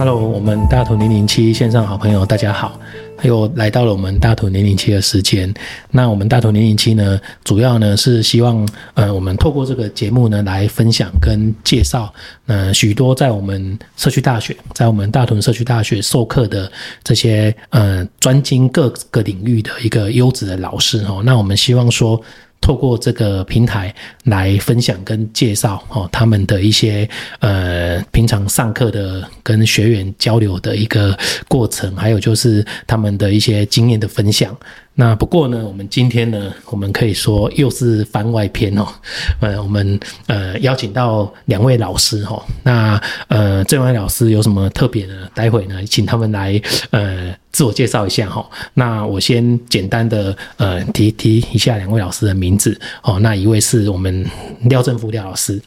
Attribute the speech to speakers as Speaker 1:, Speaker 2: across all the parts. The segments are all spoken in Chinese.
Speaker 1: Hello，我们大屯零零七线上好朋友，大家好，又来到了我们大屯零零七的时间。那我们大屯零零七呢，主要呢是希望，呃，我们透过这个节目呢来分享跟介绍，呃，许多在我们社区大学，在我们大屯社区大学授课的这些，呃，专精各个领域的一个优质的老师哦。那我们希望说。透过这个平台来分享跟介绍哦，他们的一些呃平常上课的跟学员交流的一个过程，还有就是他们的一些经验的分享。那不过呢，我们今天呢，我们可以说又是番外篇哦。呃，我们呃邀请到两位老师哈。那呃，这位老师有什么特别呢？待会呢，请他们来呃自我介绍一下哈。那我先简单的呃提提一下两位老师的名字哦。那一位是我们廖正福廖老师。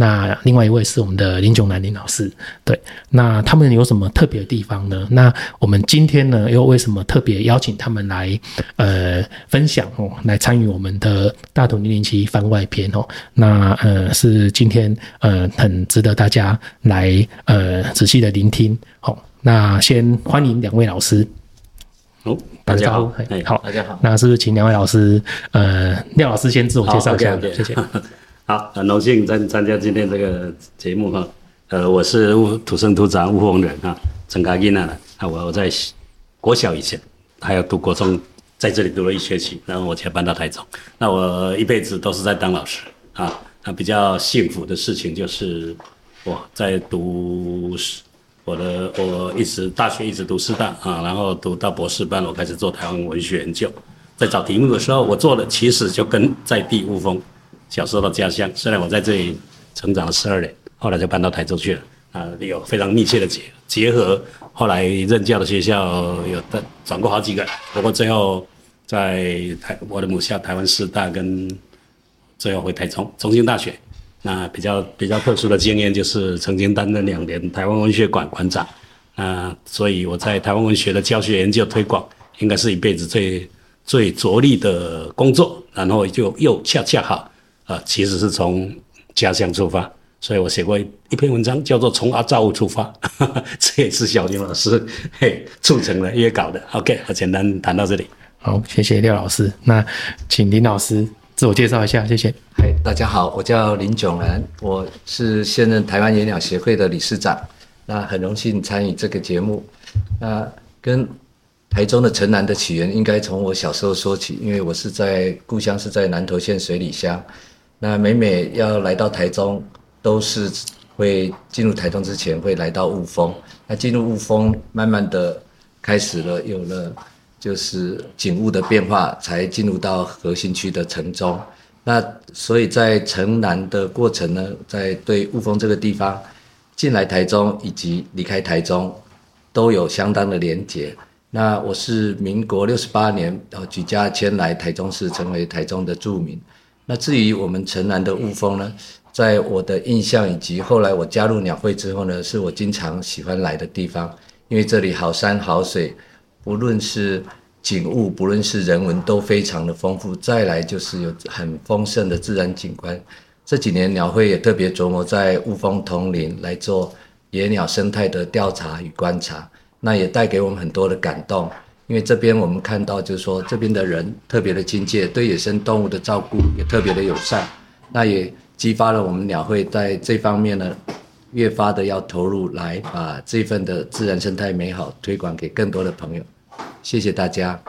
Speaker 1: 那另外一位是我们的林炯南林老师，对，那他们有什么特别的地方呢？那我们今天呢，又为什么特别邀请他们来呃分享哦，来参与我们的大同零零七番外篇哦？那呃是今天呃很值得大家来呃仔细的聆听。好，那先欢迎两位老师。
Speaker 2: 哦，大家好，
Speaker 1: 好，大家好。那是不是请两位老师呃廖老师先自我介绍一下？谢谢。
Speaker 2: 好，很荣幸参参加今天这个节目哈。呃，我是土生土长雾峰人啊，陈家金啊。啊，我我在国小以前还有读国中，在这里读了一学期，然后我才搬到台中。那我一辈子都是在当老师啊。那比较幸福的事情就是我在读我的，我一直大学一直读师大啊，然后读到博士班，我开始做台湾文学研究。在找题目的时候，我做的其实就跟在地雾峰。小时候的家乡，虽然我在这里成长了十二年，后来就搬到台州去了啊，有非常密切的结结合。后来任教的学校有的转过好几个，不过最后在台我的母校台湾师大跟最后回台中中兴大学。那比较比较特殊的经验就是曾经担任两年台湾文学馆馆长啊，所以我在台湾文学的教学研究推广，应该是一辈子最最着力的工作。然后就又恰恰好。啊，其实是从家乡出发，所以我写过一一篇文章，叫做《从阿造物出发》呵呵，这也是小林老师嘿促成了约稿的。OK，我简单谈到这里。
Speaker 1: 好，谢谢廖老师。那请林老师自我介绍一下，谢谢。
Speaker 3: 嗨，大家好，我叫林炯南，我是现任台湾野鸟协会的理事长。那很荣幸参与这个节目。那跟台中的城南的起源，应该从我小时候说起，因为我是在故乡是在南投县水里乡。那每每要来到台中，都是会进入台中之前会来到雾峰。那进入雾峰，慢慢的开始了有了就是景物的变化，才进入到核心区的城中。那所以在城南的过程呢，在对雾峰这个地方进来台中以及离开台中，都有相当的连结。那我是民国六十八年然后举家迁来台中市，成为台中的住民。那至于我们城南的雾峰呢，在我的印象以及后来我加入鸟会之后呢，是我经常喜欢来的地方，因为这里好山好水，不论是景物，不论是人文，都非常的丰富。再来就是有很丰盛的自然景观。这几年鸟会也特别琢磨在雾峰桐林来做野鸟生态的调查与观察，那也带给我们很多的感动。因为这边我们看到，就是说这边的人特别的亲切，对野生动物的照顾也特别的友善，那也激发了我们鸟会在这方面呢，越发的要投入来把这份的自然生态美好推广给更多的朋友。谢谢大家。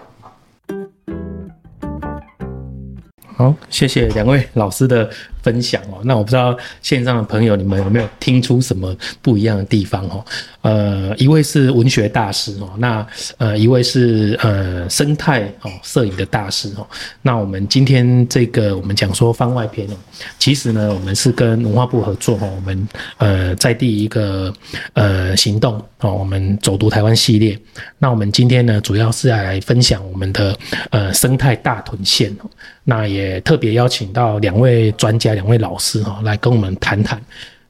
Speaker 1: 好，谢谢两位老师的分享哦。那我不知道线上的朋友你们有没有听出什么不一样的地方哦？呃，一位是文学大师哦，那呃一位是呃生态哦摄影的大师哦。那我们今天这个我们讲说番外篇哦，其实呢我们是跟文化部合作哦，我们呃在第一个呃行动哦，我们走读台湾系列。那我们今天呢主要是来分享我们的呃生态大屯线哦。那也特别邀请到两位专家、两位老师哈，来跟我们谈谈。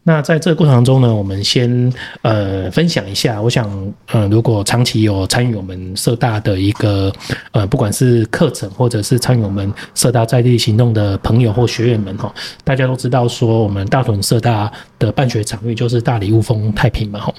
Speaker 1: 那在这个过程中呢，我们先呃分享一下。我想，呃，如果长期有参与我们社大的一个呃，不管是课程或者是参与我们社大在地行动的朋友或学员们哈，大家都知道说，我们大屯社大的办学场域就是大里雾峰太平嘛哈。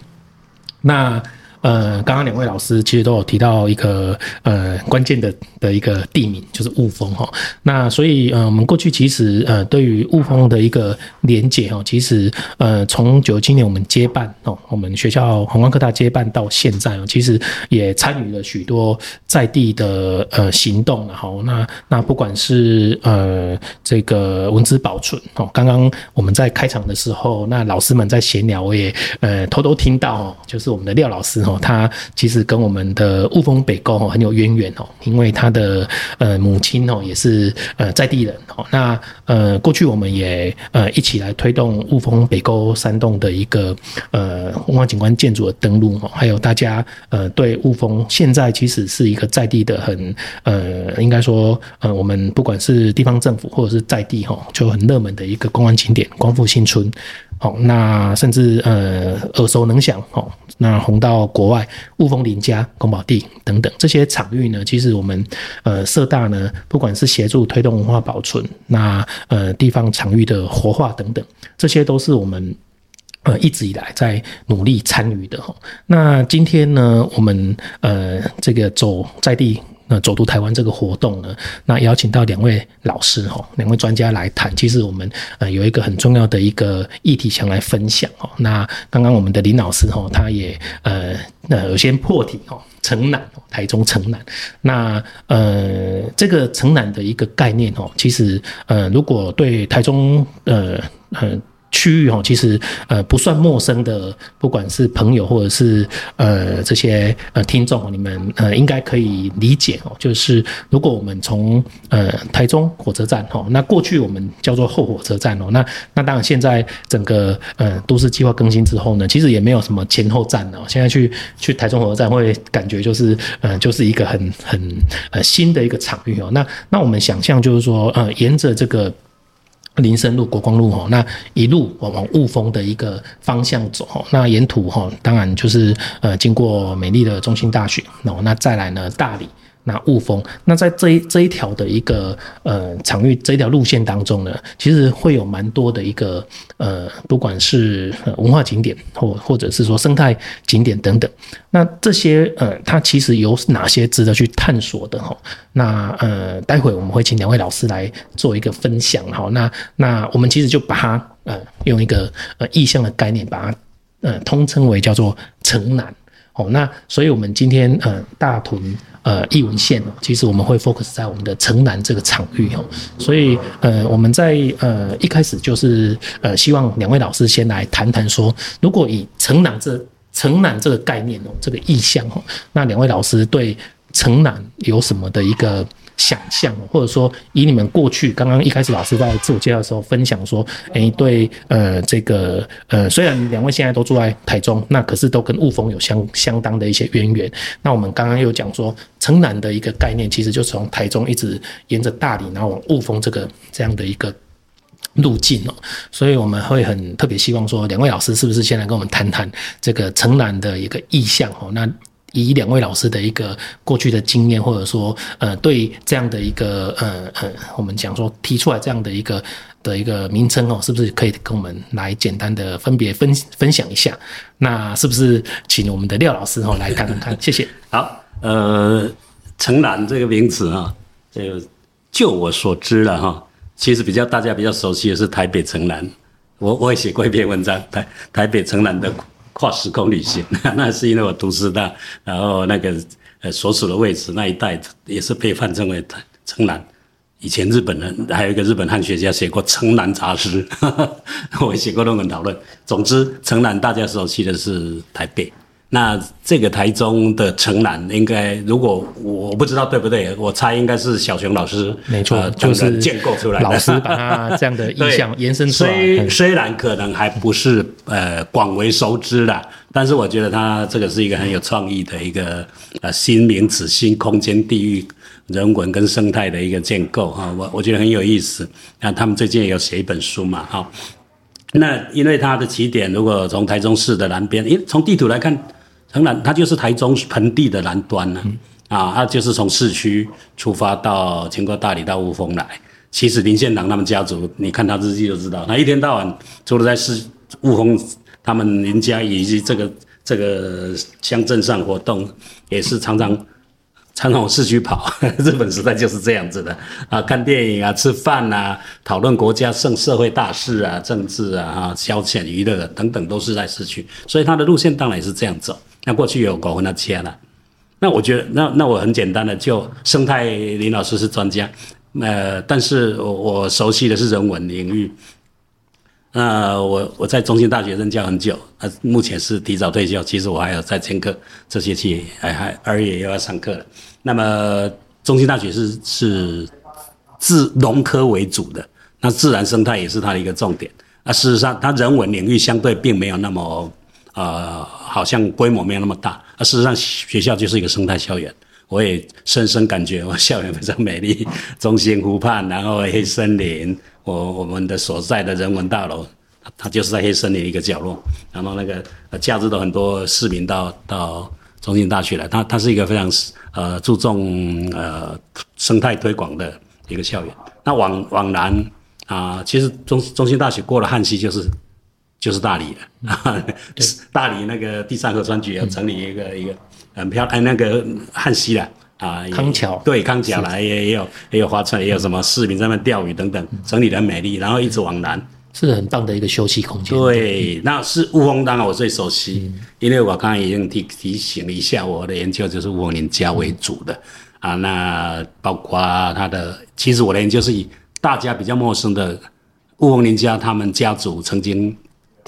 Speaker 1: 那。呃，刚刚两位老师其实都有提到一个呃关键的的一个地名，就是雾峰哈。那所以呃，我们过去其实呃对于雾峰的一个连结哦，其实呃从九七年我们接办哦，我们学校宏光科大接办到现在哦，其实也参与了许多在地的呃行动然后那那不管是呃这个文字保存哦，刚刚我们在开场的时候，那老师们在闲聊，我也呃偷偷听到哦，就是我们的廖老师哦。他其实跟我们的雾峰北沟很有渊源哦，因为他的呃母亲哦也是呃在地人哦。那呃过去我们也呃一起来推动雾峰北沟山洞的一个呃文化景观建筑的登录哦，还有大家呃对雾峰现在其实是一个在地的很呃应该说呃我们不管是地方政府或者是在地哈就很热门的一个公安景点光复新村。好，那甚至呃耳熟能详哦，那红到国外雾峰林家、宫保地等等这些场域呢，其实我们呃社大呢，不管是协助推动文化保存，那呃地方场域的活化等等，这些都是我们呃一直以来在努力参与的哈。那今天呢，我们呃这个走在地。那走读台湾这个活动呢，那邀请到两位老师哈，两位专家来谈。其实我们呃有一个很重要的一个议题想来分享哦。那刚刚我们的林老师哈，他也呃呃有先破题哦，城南，台中城南。那呃这个城南的一个概念哦，其实呃如果对台中呃呃。区域哦，其实呃不算陌生的，不管是朋友或者是呃这些呃听众，你们呃应该可以理解哦。就是如果我们从呃台中火车站哦，那过去我们叫做后火车站哦，那那当然现在整个呃都市计划更新之后呢，其实也没有什么前后站哦。现在去去台中火车站会感觉就是呃就是一个很很呃新的一个场域哦。那那我们想象就是说呃沿着这个。林森路、国光路吼，那一路往往雾峰的一个方向走吼，那沿途吼，当然就是呃经过美丽的中心大学，那那再来呢大理。那雾峰，那在这一这一条的一个呃场域这一条路线当中呢，其实会有蛮多的一个呃，不管是文化景点或或者是说生态景点等等。那这些呃，它其实有哪些值得去探索的哈？那呃，待会我们会请两位老师来做一个分享哈。那那我们其实就把它呃用一个呃意象的概念，把它呃通称为叫做城南。哦，那所以我们今天呃大屯。呃，义文线哦，其实我们会 focus 在我们的城南这个场域哦，所以呃，我们在呃一开始就是呃，希望两位老师先来谈谈说，如果以城南这城南这个概念哦，这个意象哦，那两位老师对城南有什么的一个？想象，或者说以你们过去刚刚一开始老师在自我介绍的时候分享说，哎，对，呃，这个呃，虽然两位现在都住在台中，那可是都跟雾峰有相相当的一些渊源。那我们刚刚又讲说，城南的一个概念，其实就是从台中一直沿着大理，然后往雾峰这个这样的一个路径哦。所以我们会很特别希望说，两位老师是不是先来跟我们谈谈这个城南的一个意象哦？那以两位老师的一个过去的经验，或者说，呃，对这样的一个，呃呃，我们讲说提出来这样的一个的一个名称哦，是不是可以跟我们来简单的分别分分享一下？那是不是请我们的廖老师哦来谈谈看？谢谢。
Speaker 2: 好，呃，城南这个名词啊，这个就我所知了哈，其实比较大家比较熟悉的是台北城南，我我也写过一篇文章，台台北城南的。跨时空旅行，那是因为我读师大，然后那个呃所处的位置那一带也是被泛称为城南。以前日本人还有一个日本汉学家写过《城南杂诗》，我写过论文讨论。总之，城南大家熟悉的是台北。那这个台中的城南，应该如果我不知道对不对，我猜应该是小熊老师
Speaker 1: 没错，就是建构出来的。老师把他这样的意象 延伸出来。
Speaker 2: 虽虽然可能还不是呃广为熟知的，但是我觉得他这个是一个很有创意的一个呃新名词、新空间、地域、人文跟生态的一个建构哈。我我觉得很有意思。那他们最近也有写一本书嘛，哈。那因为它的起点，如果从台中市的南边，因为从地图来看。城南，它就是台中盆地的南端呢，啊，它就是从市区出发到经过大理到雾峰来。其实林献堂他们家族，你看他日记就知道，他一天到晚除了在市雾峰，他们林家以及这个这个乡镇上活动，也是常常常常往市区跑。日本时代就是这样子的啊，看电影啊，吃饭啊，讨论国家盛社会大事啊，政治啊，啊，消遣娱乐等等都是在市区，所以他的路线当然也是这样走。那过去有搞混他切了，那我觉得那那我很简单的，就生态林老师是专家，呃，但是我我熟悉的是人文领域。那我我在中心大学任教很久，呃，目前是提早退休。其实我还有在兼课，这学期还还二月又要上课了。那么中心大学是是自农科为主的，那自然生态也是它的一个重点。那事实上，它人文领域相对并没有那么呃，好像规模没有那么大。那事实上，学校就是一个生态校园。我也深深感觉我校园非常美丽，中心湖畔，然后黑森林。我我们的所在的人文大楼，它就是在黑森林一个角落，然后那个呃假日都很多市民到到中心大学来，它它是一个非常呃注重呃生态推广的一个校园。那往往南啊、其实中中心大学过了汉溪就是就是大理了，嗯、大理那个第三河川局要成立一个、嗯、一个很漂亮那个汉溪了。啊，
Speaker 1: 康桥。
Speaker 2: 对康桥来也也有也有花村，也有什么市民在那钓鱼等等，整理的很美丽，然后一直往南，
Speaker 1: 是很棒的一个休息空间。
Speaker 2: 对，那是雾峰，当然我最熟悉，嗯、因为我刚刚已经提提醒了一下，我的研究就是雾峰林家为主的、嗯、啊，那包括他的，其实我的研究是以大家比较陌生的雾峰林家，他们家族曾经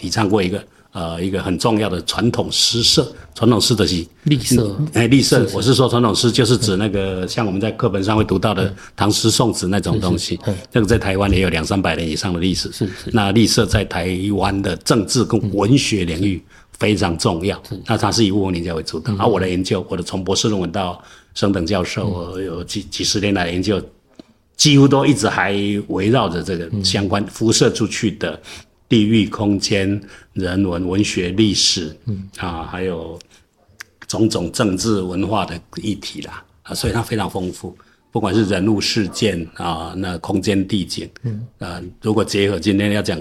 Speaker 2: 提倡过一个。呃，一个很重要的传统诗社，传统诗的是
Speaker 1: 立社，
Speaker 2: 哎，立社，我是说传统诗就是指那个像我们在课本上会读到的唐诗宋词那种东西，那个在台湾也有两三百年以上的历史。是是。那立社在台湾的政治跟文学领域非常重要。那它是以雾峰林家为主的。而我的研究，我的从博士论文到升等教授，我有几几十年来的研究，几乎都一直还围绕着这个相关辐射出去的。地域、空间、人文、文学、历史，嗯啊，还有种种政治文化的议题啦，啊，所以它非常丰富，不管是人物事件啊，那空间地景，嗯啊，如果结合今天要讲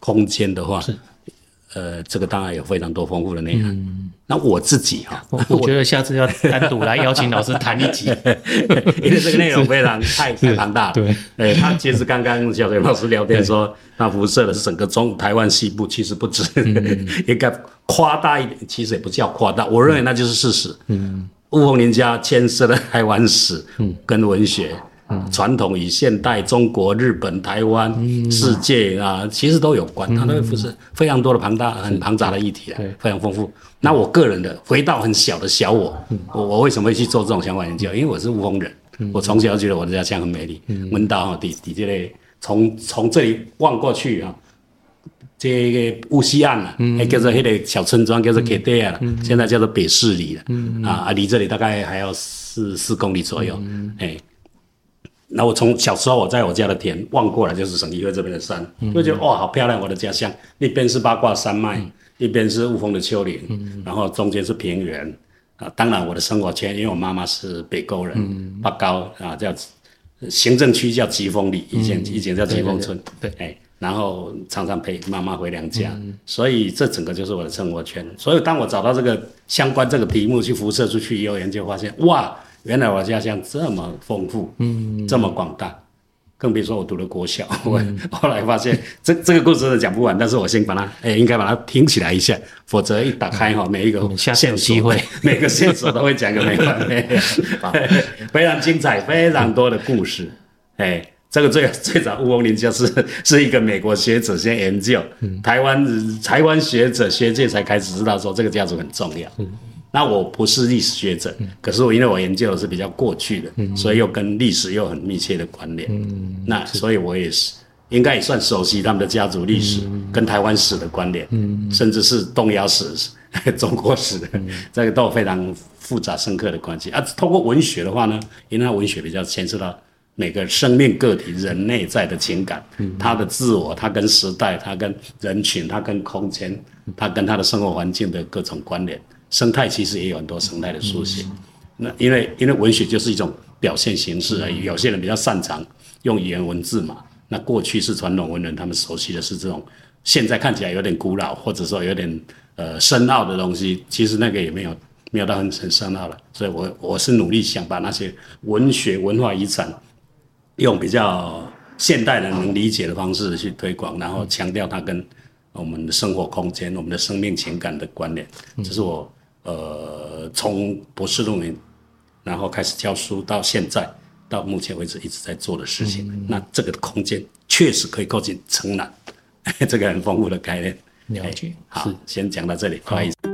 Speaker 2: 空间的话，是。呃，这个当然有非常多丰富的内涵。嗯、那我自己哈，
Speaker 1: 我我觉得下次要单独来邀请老师谈一集，
Speaker 2: 因为这个内容非常太太庞大了。对，哎，他其实刚刚小水老师聊天说，那辐射的是整个中台湾西部，其实不止，嗯、应该夸大一点，其实也不叫夸大，我认为那就是事实。嗯，雾峰林家牵涉了台湾史，跟文学。传统与现代，中国、日本、台湾、世界啊，其实都有关，它都会辐射非常多的庞大、很庞杂的议题啊，非常丰富。那我个人的回到很小的小我，我我为什么会去做这种相关研究？因为我是雾峰人，我从小就觉得我的家乡很美丽。温到哈底底这里，从从这里望过去啊，这个乌溪岸啊，还叫做那个小村庄叫做凯蒂啊，现在叫做北势里了。啊啊，离这里大概还要四四公里左右，哎。那我从小时候我在我家的田望过来就是省议会这边的山，就、嗯、觉得哇好漂亮，我的家乡一边是八卦山脉，嗯、一边是雾峰的丘陵，嗯、然后中间是平原啊。当然我的生活圈，因为我妈妈是北沟人，嗯、八高啊叫行政区叫吉丰里，以前、嗯、以前叫吉丰村，对，对，对，哎，然后常常陪妈妈回娘家，嗯、所以这整个就是我的生活圈。所以当我找到这个相关这个题目去辐射出去以后，研究发现哇。原来我家乡这么丰富，嗯，这么广大，更别说我读了国小。我、嗯、后来发现，这这个故事都讲不完，但是我先把它，哎，应该把它听起来一下，否则一打开哈，嗯、每一个线索，会。每个线索都会讲个没完，非常精彩，非常多的故事。哎、嗯，这个最最早雾峰林就是是一个美国学者先研究，嗯、台湾台湾学者学界才开始知道说这个家族很重要。嗯那我不是历史学者，可是我因为我研究的是比较过去的，嗯、所以又跟历史又很密切的关联。嗯、那所以我也是应该也算熟悉他们的家族历史跟台湾史的关联，嗯、甚至是东亚史、中国史这个都有非常复杂深刻的关系。啊，通过文学的话呢，因为文学比较牵涉到每个生命个体人内在的情感，嗯、他的自我，他跟时代，他跟人群，他跟空间，他跟他的生活环境的各种关联。生态其实也有很多生态的书写，那因为因为文学就是一种表现形式而已，有些人比较擅长用语言文字嘛。那过去是传统文人，他们熟悉的是这种，现在看起来有点古老，或者说有点呃深奥的东西，其实那个也没有没有到很很深奥了。所以我我是努力想把那些文学文化遗产用比较现代人能理解的方式去推广，然后强调它跟我们的生活空间、我们的生命情感的关联。这是我呃从博士论文，然后开始教书到现在。到目前为止一直在做的事情，那这个空间确实可以构建城南，这个很丰富的概念。
Speaker 1: 了解，
Speaker 2: 好，先讲到这里，不好意思。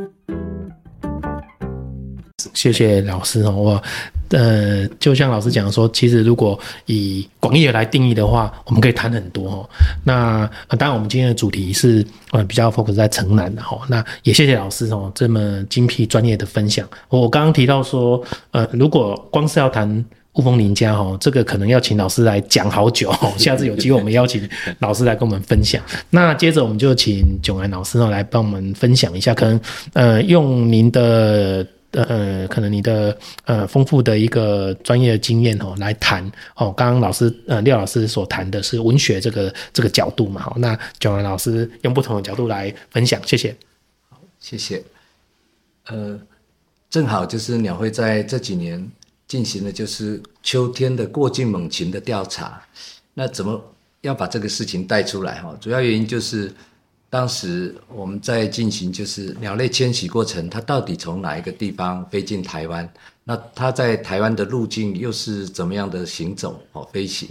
Speaker 1: 谢谢老师哦，我呃，就像老师讲说，其实如果以广义的来定义的话，我们可以谈很多哦。那当然，我们今天的主题是呃比较 focus 在城南的哈。那也谢谢老师哦这么精辟专业的分享。我刚刚提到说，呃，如果光是要谈。雾峰林家哦，这个可能要请老师来讲好久哦。下次有机会我们邀请老师来跟我们分享。那接着我们就请炯安老师哦来帮我们分享一下，可能呃用您的呃可能你的呃丰富的一个专业经验哦来谈哦。刚刚老师呃廖老师所谈的是文学这个这个角度嘛，好，那炯安老师用不同的角度来分享，谢谢。
Speaker 3: 好，谢谢。呃，正好就是鸟会在这几年。进行的就是秋天的过境猛禽的调查，那怎么要把这个事情带出来哈？主要原因就是当时我们在进行就是鸟类迁徙过程，它到底从哪一个地方飞进台湾？那它在台湾的路径又是怎么样的行走哦飞行？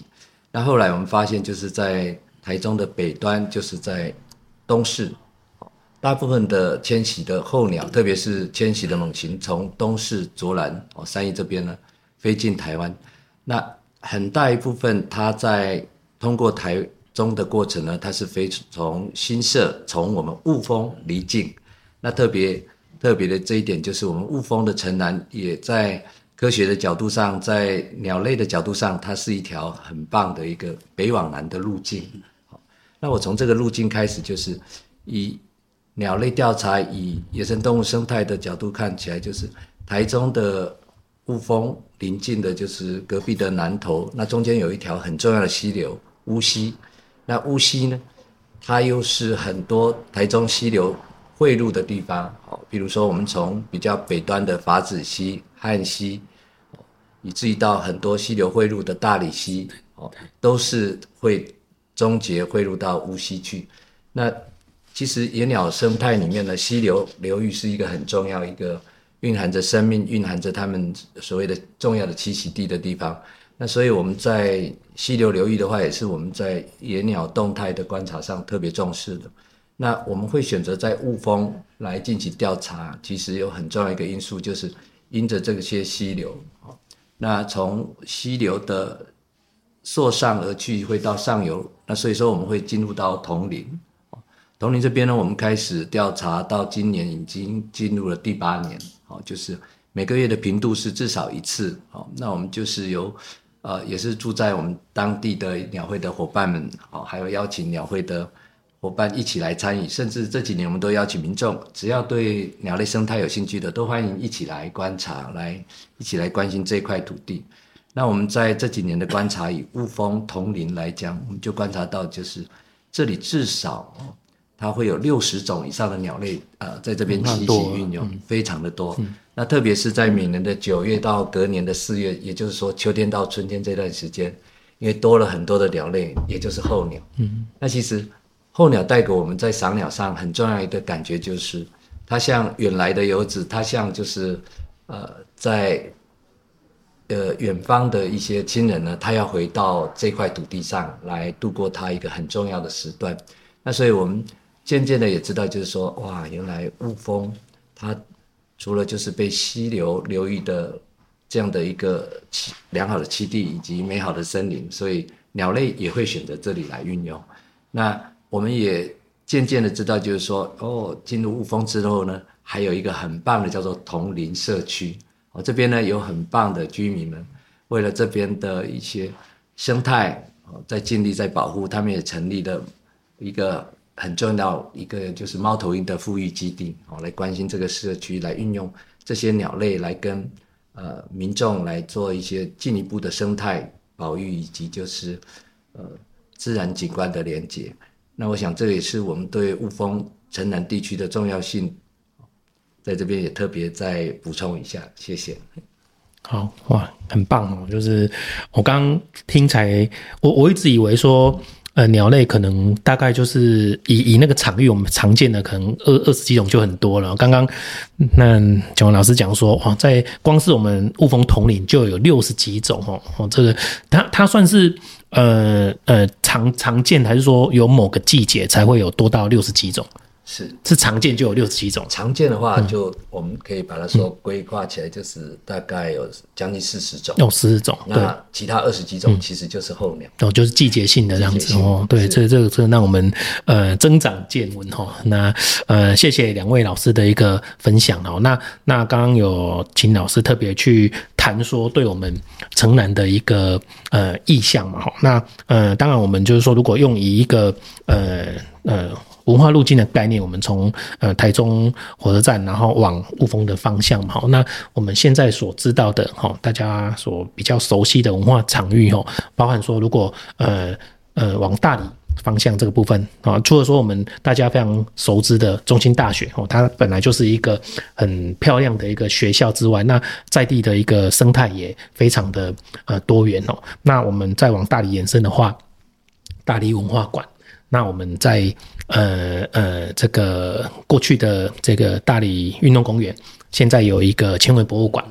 Speaker 3: 那后来我们发现就是在台中的北端，就是在东势，大部分的迁徙的候鸟，特别是迁徙的猛禽，从东势卓兰哦三义这边呢。飞进台湾，那很大一部分，它在通过台中的过程呢，它是飞从新社，从我们雾峰离境。那特别特别的这一点，就是我们雾峰的城南，也在科学的角度上，在鸟类的角度上，它是一条很棒的一个北往南的路径。好，那我从这个路径开始，就是以鸟类调查，以野生动物生态的角度看起来，就是台中的。雾峰临近的就是隔壁的南投，那中间有一条很重要的溪流乌溪，那乌溪呢，它又是很多台中溪流汇入的地方，好，比如说我们从比较北端的法子溪、汉溪，以至于到很多溪流汇入的大理溪，哦，都是会终结汇入到乌溪去。那其实野鸟生态里面的溪流流域是一个很重要一个。蕴含着生命，蕴含着他们所谓的重要的栖息地的地方。那所以我们在溪流流域的话，也是我们在野鸟动态的观察上特别重视的。那我们会选择在雾峰来进行调查，其实有很重要一个因素，就是因着这些溪流。那从溪流的溯上而去，会到上游。那所以说我们会进入到铜陵，铜陵这边呢，我们开始调查到今年已经进入了第八年。哦，就是每个月的频度是至少一次。哦，那我们就是由，呃，也是住在我们当地的鸟会的伙伴们，哦，还有邀请鸟会的伙伴一起来参与，甚至这几年我们都邀请民众，只要对鸟类生态有兴趣的，都欢迎一起来观察，来一起来关心这块土地。那我们在这几年的观察，以雾峰同林来讲，我们就观察到，就是这里至少。它会有六十种以上的鸟类，呃，在这边栖息运用，嗯、非常的多。嗯、那特别是在每年的九月到隔年的四月，也就是说秋天到春天这段时间，因为多了很多的鸟类，也就是候鸟。嗯，那其实候鸟带给我们在赏鸟上很重要一个感觉，就是它像远来的游子，它像就是呃在呃远方的一些亲人呢，他要回到这块土地上来度过他一个很重要的时段。那所以我们。渐渐的也知道，就是说，哇，原来雾峰它除了就是被溪流流域的这样的一个良好的栖地以及美好的森林，所以鸟类也会选择这里来运用。那我们也渐渐的知道，就是说，哦，进入雾峰之后呢，还有一个很棒的叫做桐林社区。哦，这边呢有很棒的居民们，为了这边的一些生态，哦，在尽力在保护，他们也成立了一个。很重要一个就是猫头鹰的复育基地哦，来关心这个社区，来运用这些鸟类来跟呃民众来做一些进一步的生态保育以及就是呃自然景观的连接。那我想这也是我们对雾峰城南地区的重要性在这边也特别再补充一下，谢谢。
Speaker 1: 好哇，很棒哦！就是我刚刚听才，我我一直以为说，呃，鸟类可能大概就是以以那个场域我们常见的可能二二十几种就很多了。刚刚那蒋文老师讲说，哇，在光是我们雾峰统领就有六十几种哦哦，这个它它算是呃呃常常见，还是说有某个季节才会有多到六十几种？
Speaker 3: 是
Speaker 1: 是常见就有六十七种，
Speaker 3: 常见的话就我们可以把它说归挂起来，就是大概有将近四十种，
Speaker 1: 有四十种。
Speaker 3: 那其他二十几种其实就是候鸟，
Speaker 1: 哦，就是季节性的这样子哦。对，这这个这让我们呃增长见闻哈。那呃谢谢两位老师的一个分享哦。那那刚刚有请老师特别去谈说对我们城南的一个呃意向嘛哈。那呃当然我们就是说如果用以一个呃呃。文化路径的概念，我们从呃台中火车站，然后往雾峰的方向嘛。那我们现在所知道的哈，大家所比较熟悉的文化场域哈，包含说如果呃呃往大理方向这个部分啊，除了说我们大家非常熟知的中心大学哦，它本来就是一个很漂亮的一个学校之外，那在地的一个生态也非常的呃多元哦。那我们再往大理延伸的话，大理文化馆。那我们在呃呃这个过去的这个大理运动公园，现在有一个纤维博物馆。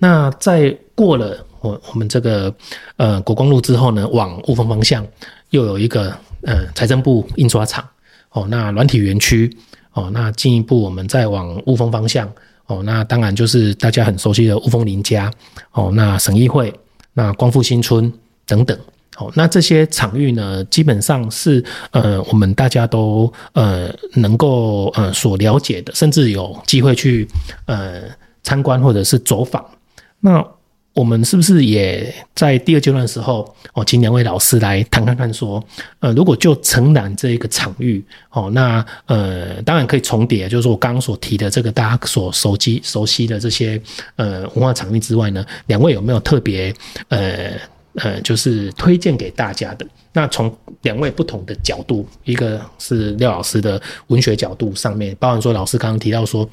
Speaker 1: 那在过了我我们这个呃国光路之后呢，往雾峰方向又有一个呃财政部印刷厂哦，那软体园区哦，那进一步我们再往雾峰方向哦，那当然就是大家很熟悉的雾峰林家哦，那省议会、那光复新村等等。好，那这些场域呢，基本上是呃，我们大家都呃能够呃所了解的，甚至有机会去呃参观或者是走访。那我们是不是也在第二阶段的时候，哦，请两位老师来谈看看，说，呃，如果就城南这一个场域，哦，那呃，当然可以重叠，就是我刚刚所提的这个大家所熟悉熟悉的这些呃文化场域之外呢，两位有没有特别呃？呃，就是推荐给大家的。那从两位不同的角度，一个是廖老师的文学角度上面，包含说老师刚刚提到说。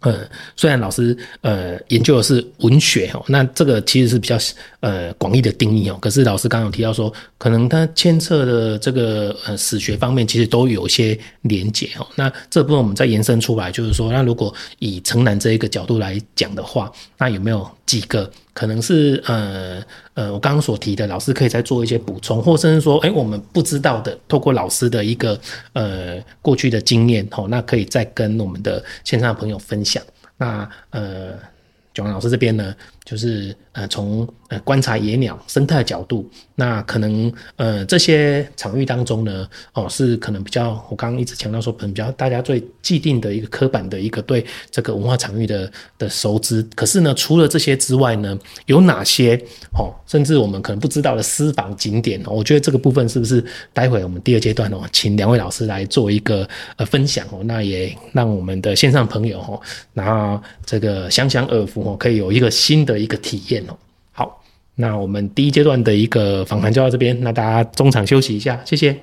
Speaker 1: 呃，虽然老师呃研究的是文学哦，那这个其实是比较呃广义的定义哦。可是老师刚刚有提到说，可能他牵涉的这个呃史学方面，其实都有些连结哦。那这部分我们再延伸出来，就是说，那如果以城南这一个角度来讲的话，那有没有几个可能是呃呃我刚刚所提的，老师可以再做一些补充，或甚至说，哎，我们不知道的，透过老师的一个呃过去的经验吼，那可以再跟我们的线上的朋友分享。那呃，炯文老师这边呢，就是呃从呃观察野鸟生态的角度，那可能呃这些场域当中呢，哦是可能比较我刚刚一直强调说，可能比较大家最既定的一个刻板的一个对这个文化场域的的熟知。可是呢，除了这些之外呢，有哪些哦，甚至我们可能不知道的私房景点哦，我觉得这个部分是不是待会我们第二阶段哦，请两位老师来做一个呃分享哦，那也让我们的线上朋友哦，然后这个想想耳福哦，可以有一个新的。的一个体验哦，好，那我们第一阶段的一个访谈就到这边，那大家中场休息一下，谢谢。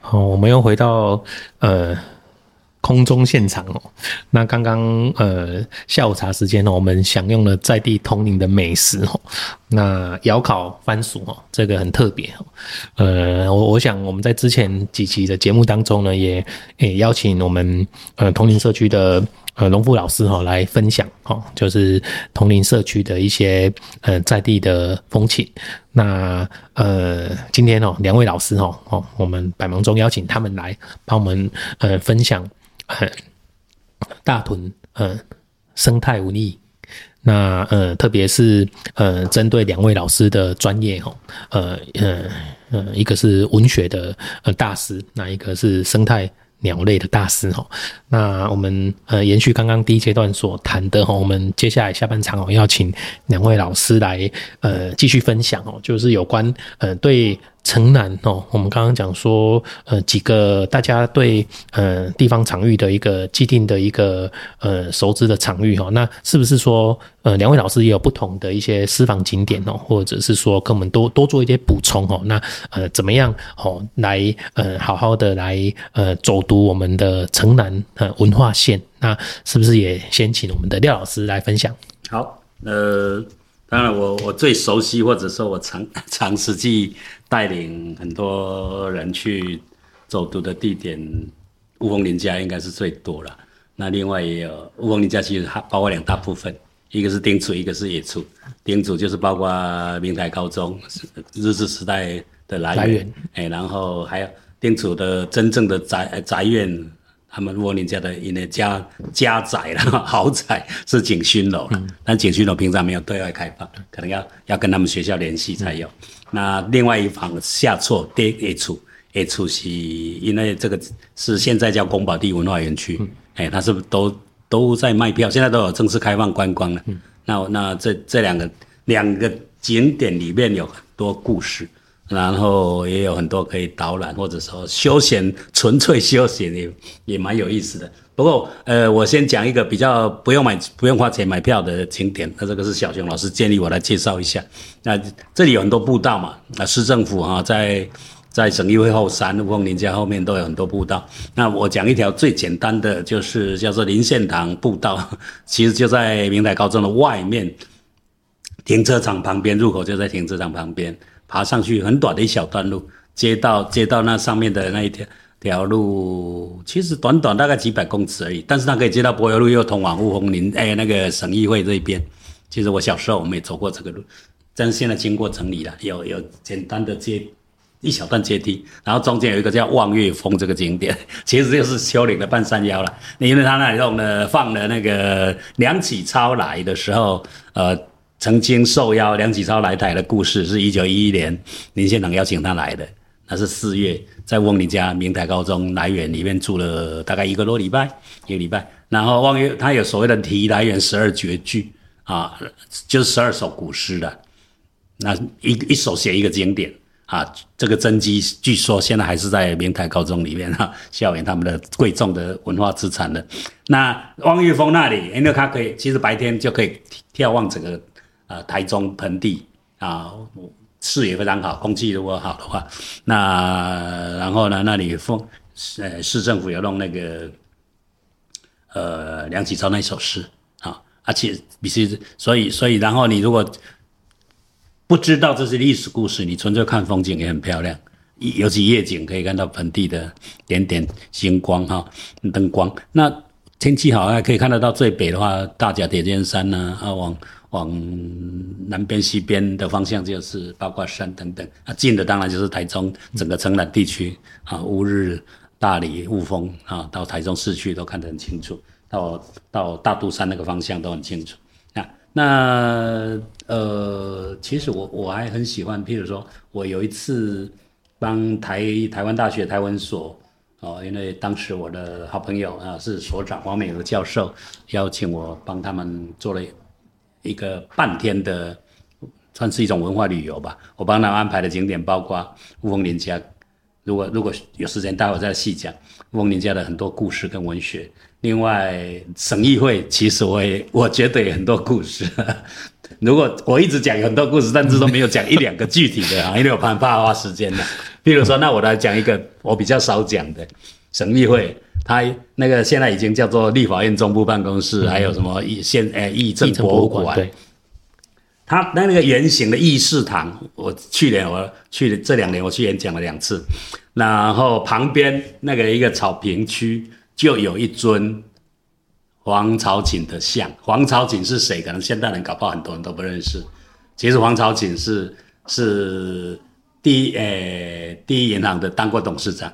Speaker 1: 好，我们又回到呃空中现场哦，那刚刚呃下午茶时间呢，我们享用了在地统领的美食哦，那窑烤番薯哦，这个很特别哦，呃，我我想我们在之前几期的节目当中呢，也也邀请我们呃统领社区的。呃，龙富老师哈来分享哈，就是统领社区的一些呃在地的风情。那呃，今天哦，两位老师哈哦，我们百忙中邀请他们来帮我们呃分享呃大屯呃生态文艺。那呃，特别是呃针对两位老师的专业哦，呃呃呃，一个是文学的呃大师，那一个是生态。鸟类的大师哈，那我们呃延续刚刚第一阶段所谈的哈，我们接下来下半场哦，要请两位老师来呃继续分享哦，就是有关呃对城南哦，我们刚刚讲说，呃，几个大家对呃地方场域的一个既定的一个呃熟知的场域哈，那是不是说呃两位老师也有不同的一些私房景点哦，或者是说跟我们多多做一些补充哦？那呃怎么样哦来呃好好的来呃走读我们的城南呃文化线？那是不是也先请我们的廖老师来分享？
Speaker 2: 好，呃。当然我，我最熟悉，或者说我长长时期带领很多人去走读的地点，雾峰林家应该是最多了。那另外也有雾峰林家，其实还包括两大部分，一个是丁楚，一个是野厝。丁楚就是包括明台高中日治时代的来源，来源哎，然后还有丁楚的真正的宅宅院。他们窝林家的因为家家宅啦，豪宅是景勋楼，嗯、但景勋楼平常没有对外开放，可能要要跟他们学校联系才有。嗯、那另外一房下错第一处，一处是因为这个是现在叫宫保地文化园区，哎、嗯，它是不是都都在卖票？现在都有正式开放观光了。嗯、那那这这两个两个景点里面有很多故事。然后也有很多可以导览，或者说休闲，纯粹休闲也也蛮有意思的。不过，呃，我先讲一个比较不用买、不用花钱买票的景点。那这个是小熊老师建议我来介绍一下。那这里有很多步道嘛，那市政府、啊，在在省议会后山、雾峰林家后面都有很多步道。那我讲一条最简单的，就是叫做林献堂步道，其实就在明台高中的外面，停车场旁边，入口就在停车场旁边。爬上去很短的一小段路，接到接到那上面的那一条条路，其实短短大概几百公尺而已，但是它可以接到柏油路，又通往雾峰林哎那个省议会这一边。其实我小时候我们也走过这个路，但是现在经过整理了，有有简单的阶一小段阶梯，然后中间有一个叫望月峰这个景点，其实就是丘陵的半山腰了。因为他那里弄了放了那个梁启超来的时候，呃。曾经受邀梁启超来台的故事，是一九一一年林献堂邀请他来的，那是四月，在望林家明台高中来园里面住了大概一个多礼拜，一个礼拜。然后望月他有所谓的题来源十二绝句啊，就是十二首古诗的，那一一首写一个经典啊。这个真迹据说现在还是在明台高中里面哈，校园他们的贵重的文化资产的。那望月峰那里，因为他可以其实白天就可以眺望整个。啊，台中盆地啊，视野非常好，空气如果好的话，那然后呢，那里风呃市政府有弄那个呃梁启超那首诗啊，而且必须所以所以然后你如果不知道这是历史故事，你纯粹看风景也很漂亮，尤其夜景可以看到盆地的点点星光哈、灯光。那天气好还可以看得到最北的话，大甲铁剑山呢啊，啊往。往南边、西边的方向就是八卦山等等啊，近的当然就是台中整个城南地区啊，乌日、大理、雾峰啊，到台中市区都看得很清楚，到到大肚山那个方向都很清楚。那那呃，其实我我还很喜欢，譬如说我有一次帮台台湾大学台湾所哦，因为当时我的好朋友啊是所长黄美娥教授邀请我帮他们做了。一个半天的，算是一种文化旅游吧。我帮他安排的景点包括乌峰林家，如果如果有时间，待会再细讲雾峰林家的很多故事跟文学。另外，省议会其实我也我觉得有很多故事。如果我一直讲很多故事，但是都没有讲一两个具体的啊，因为我怕花时间的。比如说，那我来讲一个我比较少讲的省议会。他那个现在已经叫做立法院中部办公室，嗯、还有什么议县诶议政博物馆。对，他那那个圆形的议事堂，我去年我去这两年我去演讲了两次，然后旁边那个一个草坪区就有一尊黄朝锦的像。黄朝锦是谁？可能现代人搞不好很多人都不认识。其实黄朝锦是是第一诶第一银行的当过董事长。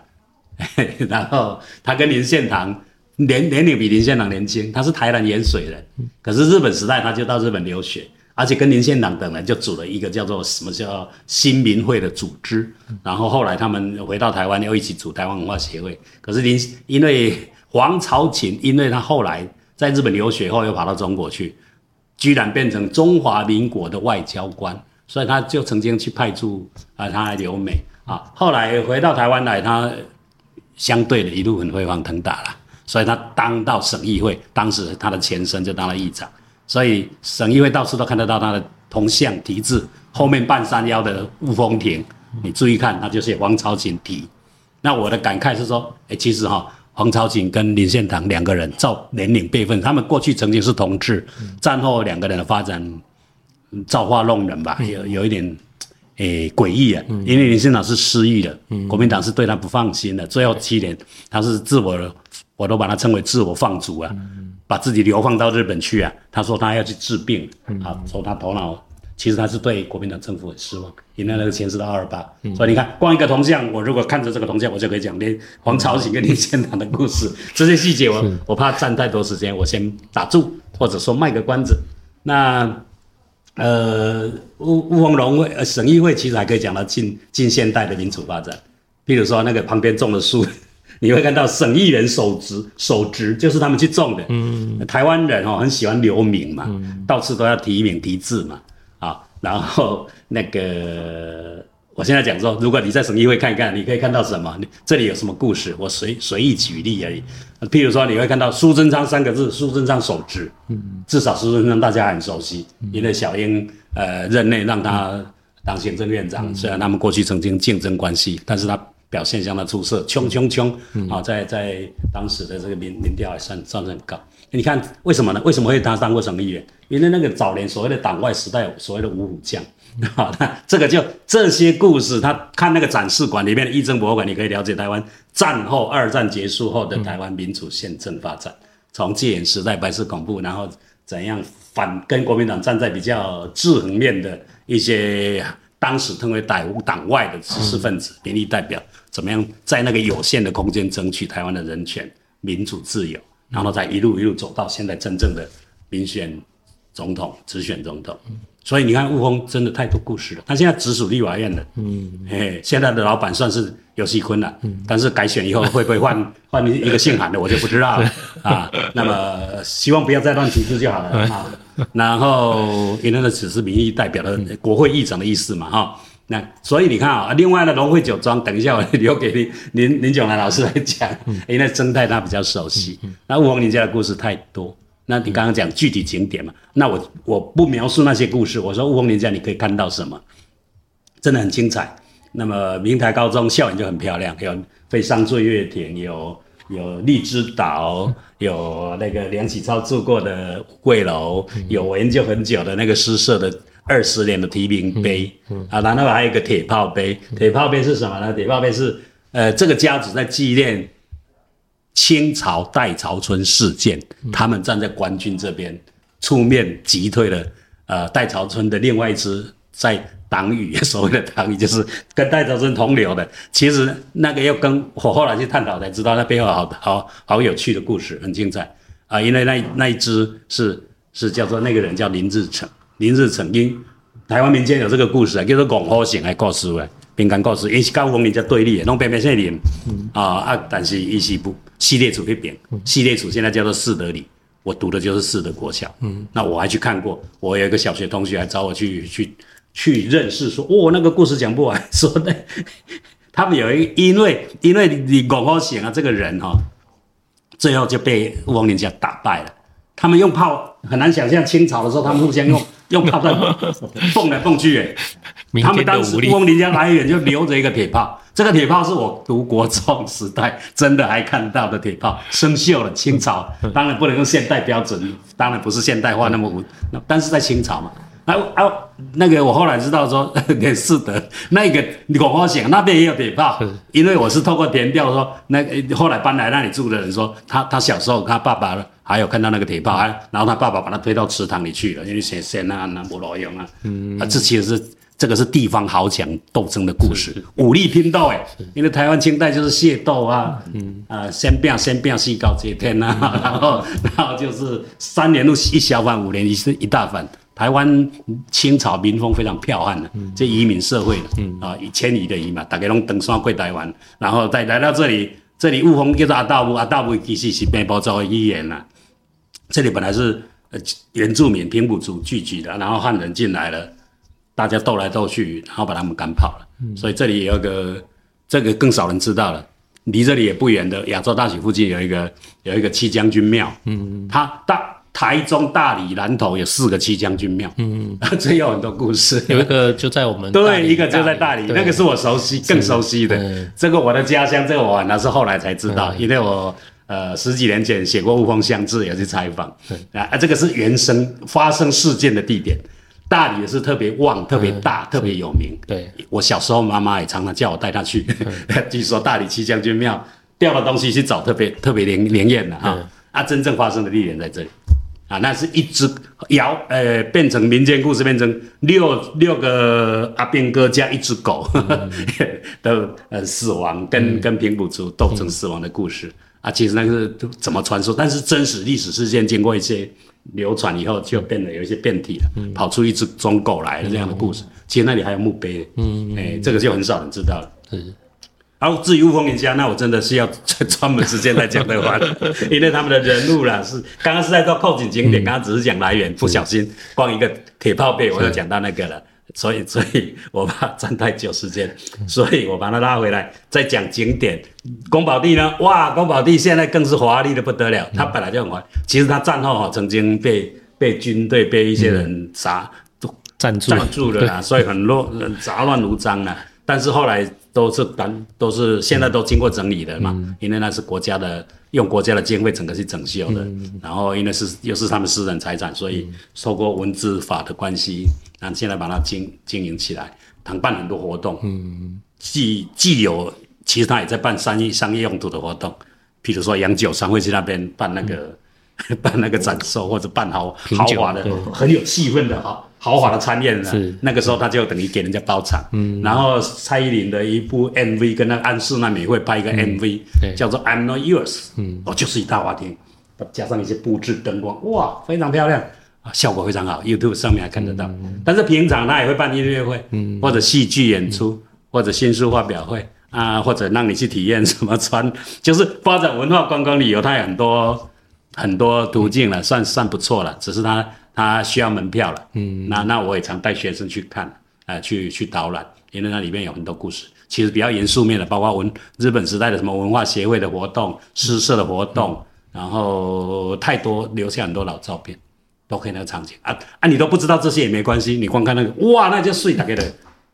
Speaker 2: 然后他跟林献堂年年龄比林献堂年轻，他是台南盐水人，可是日本时代他就到日本留学，而且跟林献堂等人就组了一个叫做什么叫新民会的组织，然后后来他们回到台湾又一起组台湾文化协会。可是林因为黄朝琴，因为他后来在日本留学后又跑到中国去，居然变成中华民国的外交官，所以他就曾经去派驻啊他来留美。啊。后来回到台湾来，他相对的一路很飞黄腾达了，所以他当到省议会，当时他的前身就当了议长，所以省议会到处都看得到他的铜像题字，后面半山腰的雾峰亭，你注意看，那就是黄朝锦题。那我的感慨是说，哎，其实哈，黄朝锦跟林献堂两个人照年龄辈分，他们过去曾经是同志，战后两个人的发展。造化弄人吧，有有一点，诶、欸，诡异啊。因为林献堂是失忆了，国民党是对他不放心的。最后七年，他是自我，我都把他称为自我放逐啊，把自己流放到日本去啊。他说他要去治病啊，说他头脑，其实他是对国民党政府很失望，因为那个牵涉到二二八。所以你看，光一个铜像，我如果看着这个铜像，我就可以讲连黄朝锦跟林献堂的故事，这些细节我我怕占太多时间，我先打住，或者说卖个关子。那。呃，雾雾峰农会呃省议会其实还可以讲到近近现代的民主发展，譬如说那个旁边种的树，你会看到省议员手植手植就是他们去种的。嗯，台湾人哦很喜欢留名嘛，嗯、到处都要提名提字嘛，啊，然后那个。我现在讲说，如果你在省议会看一看，你可以看到什么？你这里有什么故事？我随随意举例而已。譬如说，你会看到苏贞昌三个字，苏贞昌手植，至少苏贞昌大家很熟悉，因为小英呃任内让他当行政院长，虽然他们过去曾经竞争关系，但是他表现相当出色，冲冲冲啊，在在当时的这个民民调还算算是很高。你看为什么呢？为什么会他当过省议员？因为那个早年所谓的党外时代，所谓的五虎将。好，那这个就这些故事，他看那个展示馆里面的议政博物馆，你可以了解台湾战后二战结束后的台湾民主宪政发展，从戒严时代白色恐怖，然后怎样反跟国民党站在比较制衡面的一些当时称为党党外的知识分子、民意代表，怎么样在那个有限的空间争取台湾的人权、民主、自由，然后再一路一路走到现在真正的民选总统、直选总统。所以你看，悟空真的太多故事了。他现在直属立法院的，嗯，嘿，现在的老板算是游戏坤了，嗯，但是改选以后会不会换换一个姓韩的，我就不知道了 啊。那么希望不要再乱提字就好了 啊。然后因为那只是民意代表的国会议长的意思嘛，哈。那所以你看啊，另外的龙汇酒庄，等一下我留给林林林炯兰老师来讲，因为生态他比较熟悉。那悟空，你家的故事太多。那你刚刚讲具体景点嘛？那我我不描述那些故事，我说雾峰林家你可以看到什么？真的很精彩。那么明台高中校园就很漂亮，有飞上醉月亭，有有荔枝岛，有那个梁启超住过的贵楼，有我研究很久的那个诗社的二十年的题名碑啊，然后还有一个铁炮碑。铁炮碑是什么呢？铁炮碑是呃这个家族在纪念。清朝戴潮春事件，他们站在官军这边，出面击退了呃戴潮春的另外一支在党羽，所谓的党羽就是跟戴潮春同流的。其实那个要跟我后来去探讨才知道，那背后好好好有趣的故事，很精彩啊！因为那那一支是是叫做那个人叫林日成，林日成因台湾民间有这个故事啊，叫做广火醒来告诉哎。平干故事，伊是跟风林家对立的，拢偏偏姓林，啊啊！但是伊是不系列组那边，系列组现在叫做四德里，我读的就是四德国小。嗯，那我还去看过，我有一个小学同学还找我去去去认识，说哦，那个故事讲不完，说的他们有一因为因为你广好显啊，这个人哈、哦，最后就被雾峰林家打败了。他们用炮很难想象清朝的时候，他们互相用用炮弹蹦 来蹦去，哎。他们当时雾峰林江来源就留着一个铁炮，这个铁炮是我读国中时代 真的还看到的铁炮，生锈了。清朝 当然不能用现代标准，当然不是现代化那么武，但是在清朝嘛。啊啊，那个我后来知道说，给四德那个广华县那边也有铁炮，因为我是透过田调说，那个后来搬来那里住的人说，他他小时候他爸爸还有看到那个铁炮，还然后他爸爸把他推到池塘里去了，因为写写那那不老用啊，嗯啊，这其实是。这个是地方豪强斗争的故事，武力拼斗哎，因为台湾清代就是械斗啊，嗯。啊，先变先变西高接天呐，然后然后就是三年路一小反，五年一是一大反，台湾清朝民风非常剽悍的，这移民社会的啊，以迁移的移嘛，大家拢登山过台湾，然后再来到这里，这里雾峰叫做阿道雾，阿道雾其实是北埔族的语言呐，这里本来是呃原住民平埔族聚集的，然后汉人进来了。大家斗来斗去，然后把他们赶跑了。嗯、所以这里也有一个，这个更少人知道了。离这里也不远的亚洲大学附近有一个有一个七将军庙。嗯，它大台中、大理、南投有四个七将军庙。嗯，这有很多故事。
Speaker 1: 有一个就在我们
Speaker 2: 对，一个就在大理，那个是我熟悉、更熟悉的。嗯、这个我的家乡，这个我那是后来才知道，嗯、因为我。呃，十几年前写过雾峰乡志，也去采访。对啊，这个是原生发生事件的地点，大理也是特别旺、特别大、特别有名。对，我小时候妈妈也常常叫我带她去。据说大理七将军庙掉了东西去找，特别特别灵灵验的哈。啊，真正发生的地点在这里啊，那是一只谣，呃，变成民间故事，变成六六个阿兵哥加一只狗 的呃死亡，跟跟平埔族斗争死亡的故事。啊，其实那个是怎么传说？但是真实历史事件经过一些流传以后，就变得有一些变体了，嗯、跑出一只忠狗来了这样的故事。嗯、其实那里还有墓碑，嗯，哎、欸，这个就很少人知道了。是。然后至于雾峰人家，那我真的是要专门时间来讲的话，因为他们的人物啦，是刚刚是在做扣紧景点，刚刚、嗯、只是讲来源，不小心光一个铁炮背，我就讲到那个了。所以，所以我怕占太久时间，所以我把它拉回来，再讲景点。宫保第呢？哇，宫保第现在更是华丽的不得了。它本来就很华丽，其实它战后哈曾经被被军队被一些人砸，都占住占住了啦，所以很乱杂乱无章了。但是后来都是单都是现在都经过整理的嘛，因为那是国家的用国家的经费整个去整修的，然后因为是又是他们私人财产，所以透过文字法的关系。然后现在把它经经营起来，他办很多活动，嗯，既既有，其实他也在办商业商业用途的活动，譬如说洋酒商会去那边办那个、嗯、办那个展售，或者办豪豪华的很有气氛的哈豪华的餐宴呢。那个时候他就等于给人家包场，嗯，然后蔡依林的一部 MV 跟那个安室奈美惠拍一个 MV，、嗯、叫做 I'm Not Yours，嗯，哦，就是一大花厅，加上一些布置灯光，哇，非常漂亮。啊，效果非常好，YouTube 上面还看得到。嗯、但是平常他也会办音乐会，嗯、或者戏剧演出，嗯、或者新书发表会啊，或者让你去体验什么穿，就是发展文化观光旅游，它有很多很多途径了，算算不错了。只是他他需要门票了。嗯，那那我也常带学生去看，啊、呃，去去导览，因为那里面有很多故事。其实比较严肃面的，包括文日本时代的什么文化协会的活动、诗社的活动，嗯、然后太多留下很多老照片。都可以那个场景啊啊！你都不知道这些也没关系，你光看那个哇，那就睡大概的，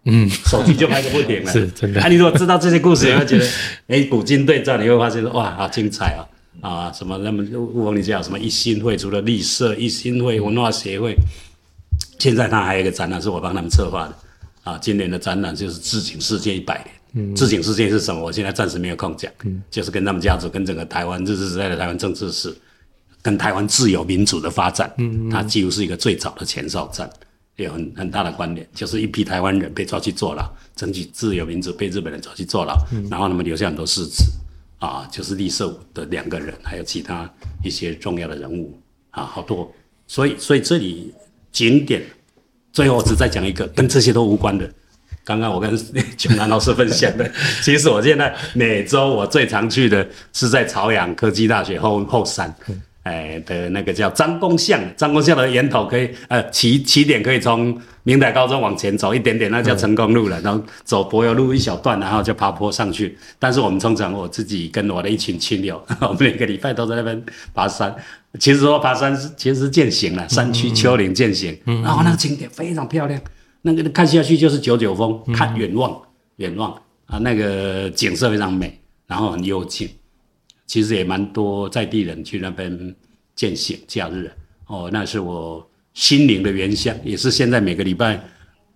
Speaker 2: 嗯，手机就拍个不停了，是真的。啊，你如果知道这些故事，你会觉得 哎，古今对照，你会发现说哇，好精彩啊啊！什么那么雾峰林家什么一心会，除了绿色一心会文化协会，现在他还有一个展览是我帮他们策划的啊。今年的展览就是治警世界一百年，治警事件是什么？我现在暂时没有空讲，嗯，就是跟他们家族跟整个台湾日治时代的台湾政治史。跟台湾自由民主的发展，嗯，嗯，它几乎是一个最早的前哨战，有很很大的关联，就是一批台湾人被抓去坐牢，争取自由民主被日本人抓去坐牢，嗯，然后他们留下很多事迹，啊，就是立社的两个人，还有其他一些重要的人物，啊，好多，所以所以这里景点，最后我只再讲一个跟这些都无关的，刚刚我跟 全南老师分享的，其实我现在每周我最常去的是在朝阳科技大学后后山。哎的那个叫张公巷，张公巷的源头可以呃起起点可以从明台高中往前走一点点，那叫成功路了，然后走柏油路一小段，然后就爬坡上去。但是我们通常我自己跟我的一群亲友，我们每个礼拜都在那边爬山。其实说爬山是其实是践行了，山区丘陵践行。然后那个景点非常漂亮，那个看下去就是九九峰，看远望远望啊，那个景色非常美，然后很幽静。其实也蛮多在地人去那边践行假日哦，那是我心灵的原乡，也是现在每个礼拜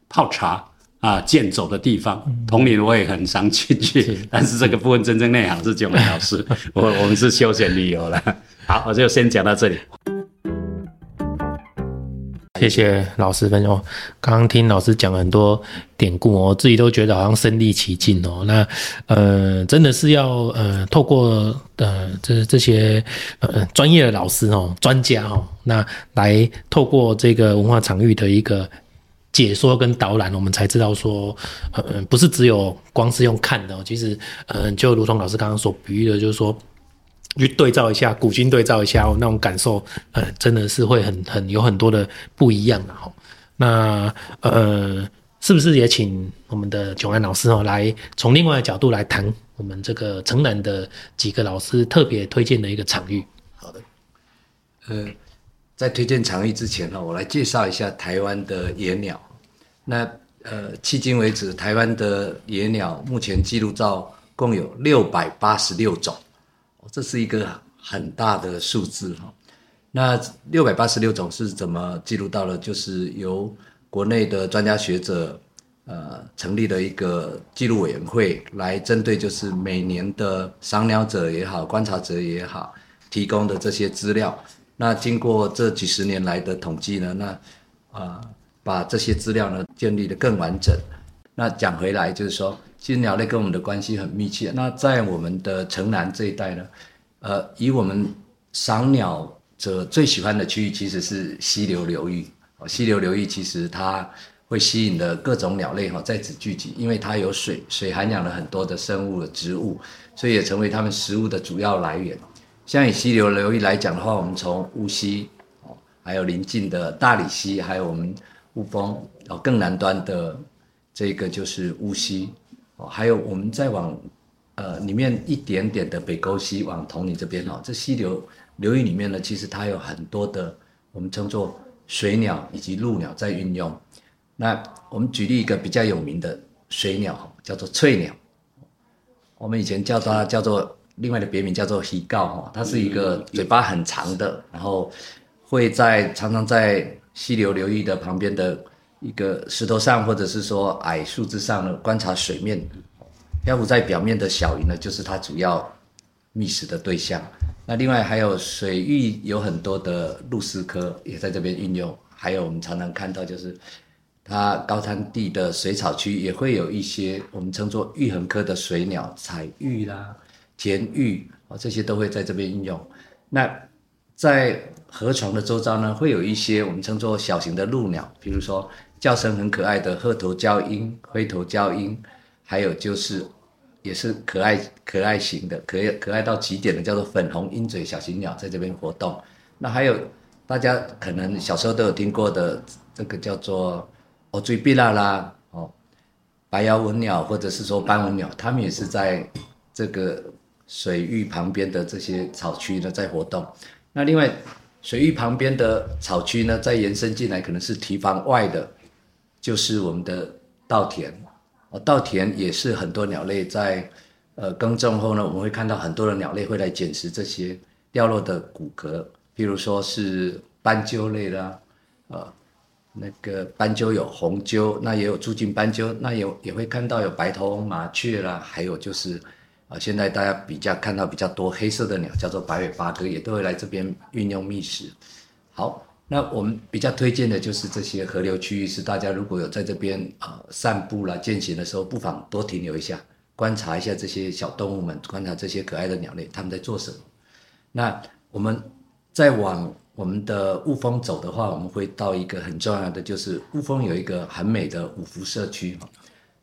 Speaker 2: 泡茶啊健走的地方。同年我也很常进去，但是这个部分真正内行是九美老师，我我们是休闲旅游了。好，我就先讲到这里。
Speaker 1: 谢谢老师分享。刚刚听老师讲很多典故，我自己都觉得好像身历其境哦。那呃，真的是要呃，透过呃这这些呃专业的老师哦、专家哦，那来透过这个文化场域的一个解说跟导览，我们才知道说，呃，不是只有光是用看的，其实呃，就如同老师刚刚所比喻的，就是说。去对照一下，古今对照一下，那种感受，呃，真的是会很很有很多的不一样的哈。那呃，是不是也请我们的炯安老师哦，来从另外的角度来谈我们这个城南的几个老师特别推荐的一个场域？
Speaker 3: 好的，呃，在推荐场域之前呢，我来介绍一下台湾的野鸟。那呃，迄今为止，台湾的野鸟目前记录到共有六百八十六种，这是一个很大的数字哈。那六百八十六种是怎么记录到的？就是由国内的专家学者呃成立了一个记录委员会，来针对就是每年的赏鸟者也好、观察者也好提供的这些资料。那经过这几十年来的统计呢，那啊。把这些资料呢建立得更完整。那讲回来就是说，其实鸟类跟我们的关系很密切。那在我们的城南这一带呢，呃，以我们赏鸟者最喜欢的区域其实是溪流流域。哦，溪流流域其实它会吸引的各种鸟类哈在此聚集，因为它有水，水涵养了很多的生物的植物，所以也成为它们食物的主要来源。像以溪流流域来讲的话，我们从乌溪哦，还有邻近的大里溪，还有我们。雾峰哦，更南端的这个就是乌溪哦，还有我们再往呃里面一点点的北沟溪往同里这边哦，这溪流流域里面呢，其实它有很多的我们称作水鸟以及陆鸟在运用。那我们举例一个比较有名的水鸟，叫做翠鸟。我们以前叫它叫做另外的别名叫做鱼告哈，它是一个嘴巴很长的，然后会在常常在。溪流流域的旁边的一个石头上，或者是说矮树枝上呢，观察水面，漂浮在表面的小鱼呢，就是它主要觅食的对象。那另外还有水域有很多的鹭鸶科也在这边运用，还有我们常常看到就是它高滩地的水草区也会有一些我们称作玉衡科的水鸟，彩玉啦、田玉啊这些都会在这边运用。那在河床的周遭呢，会有一些我们称作小型的鹭鸟，比如说叫声很可爱的褐头鵁鹰、灰头鵁鹰，还有就是也是可爱可爱型的，可可爱到极点的，叫做粉红鹰嘴小型鸟，在这边活动。那还有大家可能小时候都有听过的这个叫做乌髄鼻仔啦，哦，白腰文鸟或者是说斑纹鸟，它们也是在这个水域旁边的这些草区呢在活动。那另外。水域旁边的草区呢，再延伸进来，可能是堤防外的，就是我们的稻田。哦，稻田也是很多鸟类在呃耕种后呢，我们会看到很多的鸟类会来捡食这些掉落的骨骼，譬如说是斑鸠类啦，呃，那个斑鸠有红鸠，那也有珠颈斑鸠，那也也会看到有白头翁麻雀啦，还有就是。啊，现在大家比较看到比较多黑色的鸟，叫做白尾八哥，也都会来这边运用觅食。好，那我们比较推荐的就是这些河流区域，是大家如果有在这边啊、散步啦、健行的时候，不妨多停留一下，观察一下这些小动物们，观察这些可爱的鸟类，他们在做什么。那我们再往我们的雾峰走的话，我们会到一个很重要的，就是雾峰有一个很美的五福社区。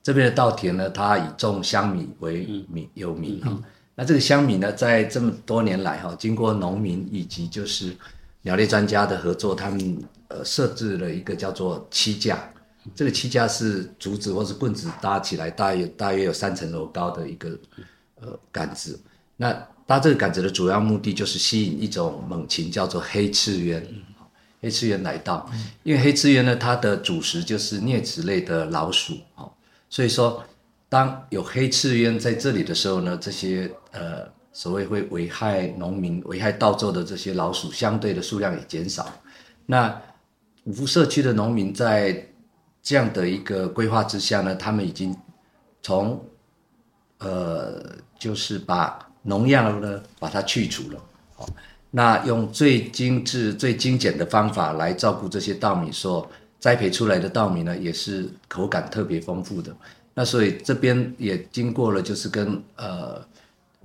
Speaker 3: 这边的稻田呢，它以种香米为名有名哈。那这个香米呢，在这么多年来哈，经过农民以及就是鸟类专家的合作，他们呃设置了一个叫做栖架。这个栖架是竹子或是棍子搭起来，大约大约有三层楼高的一个呃杆子。那搭这个杆子的主要目的就是吸引一种猛禽，叫做黑翅鸢。黑翅鸢来到，因为黑翅鸢呢，它的主食就是啮齿类的老鼠所以说，当有黑翅鸢在这里的时候呢，这些呃所谓会危害农民、危害稻作的这些老鼠，相对的数量也减少。那五福社区的农民在这样的一个规划之下呢，他们已经从呃就是把农药呢把它去除了，好，那用最精致、最精简的方法来照顾这些稻米说。栽培出来的稻米呢，也是口感特别丰富的。那所以这边也经过了，就是跟呃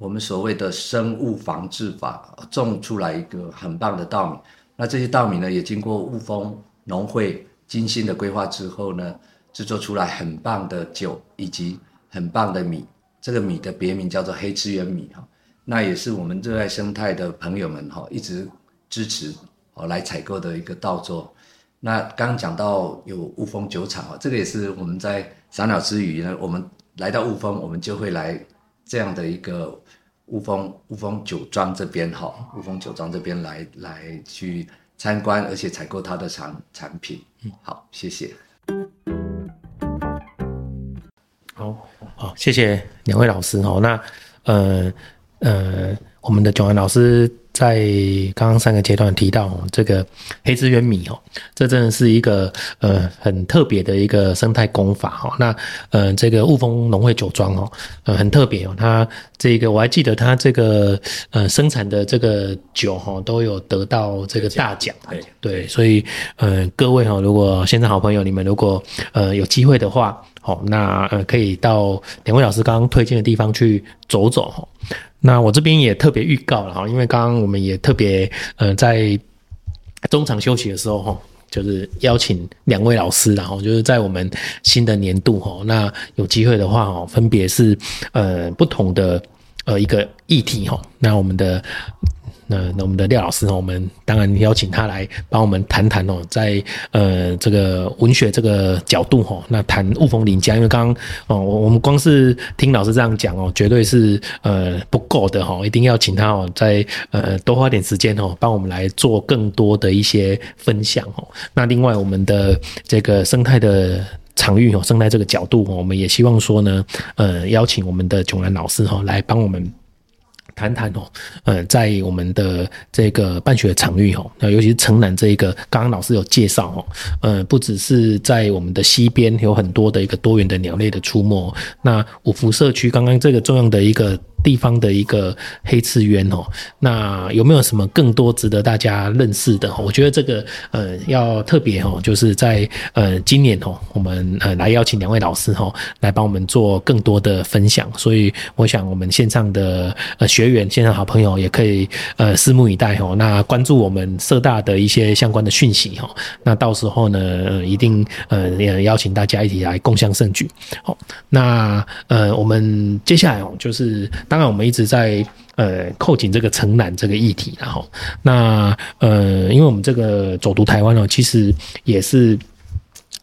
Speaker 3: 我们所谓的生物防治法种出来一个很棒的稻米。那这些稻米呢，也经过雾峰农会精心的规划之后呢，制作出来很棒的酒以及很棒的米。这个米的别名叫做黑翅鸢米哈。那也是我们热爱生态的朋友们哈一直支持哦来采购的一个稻作。那刚讲到有雾峰酒厂啊，这个也是我们在赏鸟之余呢，我们来到雾峰，我们就会来这样的一个雾峰雾峰酒庄这边哈，雾峰酒庄这边来来去参观，而且采购他的产产品。好，谢谢。
Speaker 1: 好，好，谢谢两位老师哦。那呃呃，我们的九安老师。在刚刚三个阶段提到这个黑芝原米哦，这真的是一个呃很特别的一个生态工法哈。那呃这个雾峰农会酒庄哦，呃很特别哦，它这个我还记得它这个呃生产的这个酒哈都有得到这个大奖。对对，所以呃各位哈，如果现在好朋友你们如果呃有机会的话，好那呃可以到两位老师刚刚推荐的地方去走走哈。那我这边也特别预告了哈，因为刚刚我们也特别呃在中场休息的时候哈，就是邀请两位老师，然后就是在我们新的年度哈，那有机会的话哦，分别是呃不同的呃一个议题哈，那我们的。那那我们的廖老师呢，我们当然邀请他来帮我们谈谈哦，在呃这个文学这个角度哈，那谈雾峰林家，因为刚刚哦，我我们光是听老师这样讲哦，绝对是呃不够的哈，一定要请他哦，再呃多花点时间哦，帮我们来做更多的一些分享哦。那另外我们的这个生态的场域哦，生态这个角度，我们也希望说呢，呃邀请我们的迥然老师哈来帮我们。谈谈哦，呃，在我们的这个办学场域哦，那尤其是城南这一个，刚刚老师有介绍哦，呃，不只是在我们的西边有很多的一个多元的鸟类的出没，那五福社区刚刚这个重要的一个。地方的一个黑刺鸢哦，那有没有什么更多值得大家认识的？我觉得这个呃要特别哦，就是在呃今年哦，我们呃来邀请两位老师哦，来帮我们做更多的分享。所以我想我们线上的呃学员、线上好朋友也可以呃拭目以待哦。那关注我们社大的一些相关的讯息哦。那到时候呢，呃、一定呃也邀请大家一起来共享盛举。好，那呃我们接下来哦就是。当然，我们一直在呃扣紧这个城南这个议题，然后那呃，因为我们这个走读台湾哦，其实也是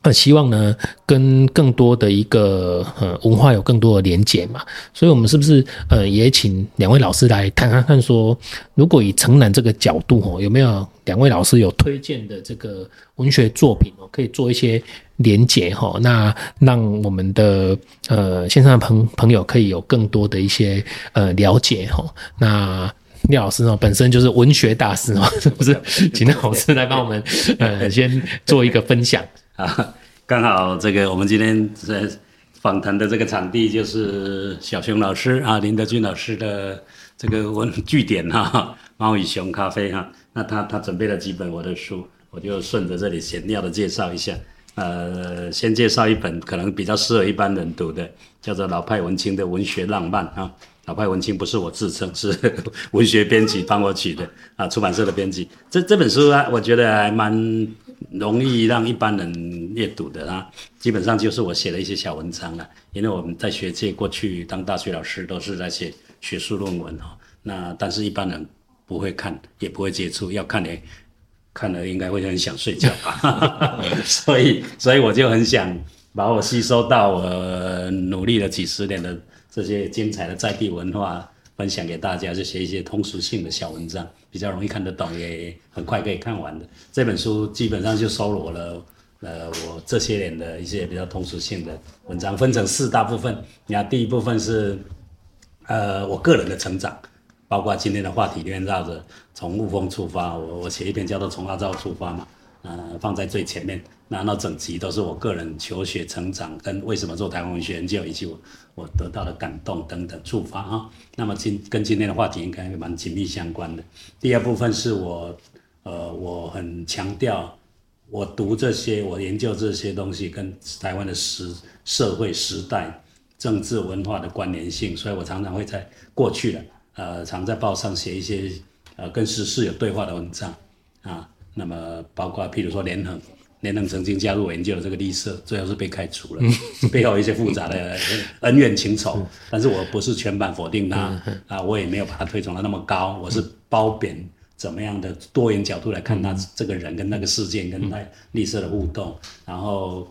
Speaker 1: 呃希望呢跟更多的一个呃文化有更多的连结嘛，所以我们是不是呃也请两位老师来谈谈看，说如果以城南这个角度哦，有没有两位老师有推荐的这个文学作品哦，可以做一些。连结哈，那让我们的呃线上的朋朋友可以有更多的一些呃了解哈。那廖老师呢，本身就是文学大师哦，是不是？请廖老师来帮我们呃 先做一个分享
Speaker 2: 啊。刚好这个我们今天在访谈的这个场地就是小熊老师啊，林德俊老师的这个文据点哈，猫与熊咖啡哈。那他他准备了几本我的书，我就顺着这里闲聊的介绍一下。呃，先介绍一本可能比较适合一般人读的，叫做老派文青的文学浪漫啊。老派文青不是我自称，是文学编辑帮我取的啊，出版社的编辑。这这本书啊，我觉得还蛮容易让一般人阅读的啊。基本上就是我写的一些小文章了，因为我们在学界过去当大学老师都是在写学术论文哈。那但是一般人不会看，也不会接触，要看点。看了应该会很想睡觉吧，所以所以我就很想把我吸收到我努力了几十年的这些精彩的在地文化分享给大家，就写一些通俗性的小文章，比较容易看得懂，也很快可以看完的。这本书基本上就收罗了呃我这些年的一些比较通俗性的文章，分成四大部分。你看第一部分是呃我个人的成长。包括今天的话题里面绕着从雾峰出发，我我写一篇叫做《从阿照出发》嘛，呃，放在最前面。那那整集都是我个人求学成长跟为什么做台湾文学研究，以及我我得到的感动等等触发啊。那么今跟今天的话题应该蛮紧密相关的。第二部分是我呃我很强调，我读这些我研究这些东西跟台湾的时社会时代政治文化的关联性，所以我常常会在过去的。呃，常在报上写一些呃跟时事有对话的文章啊，那么包括譬如说连横，连横曾经加入我研究的这个绿色，最后是被开除了，背后一些复杂的恩怨情仇，但是我不是全盘否定他啊，我也没有把他推崇的那么高，我是褒贬怎么样的多元角度来看他这个人跟那个事件跟那绿色的互动，然后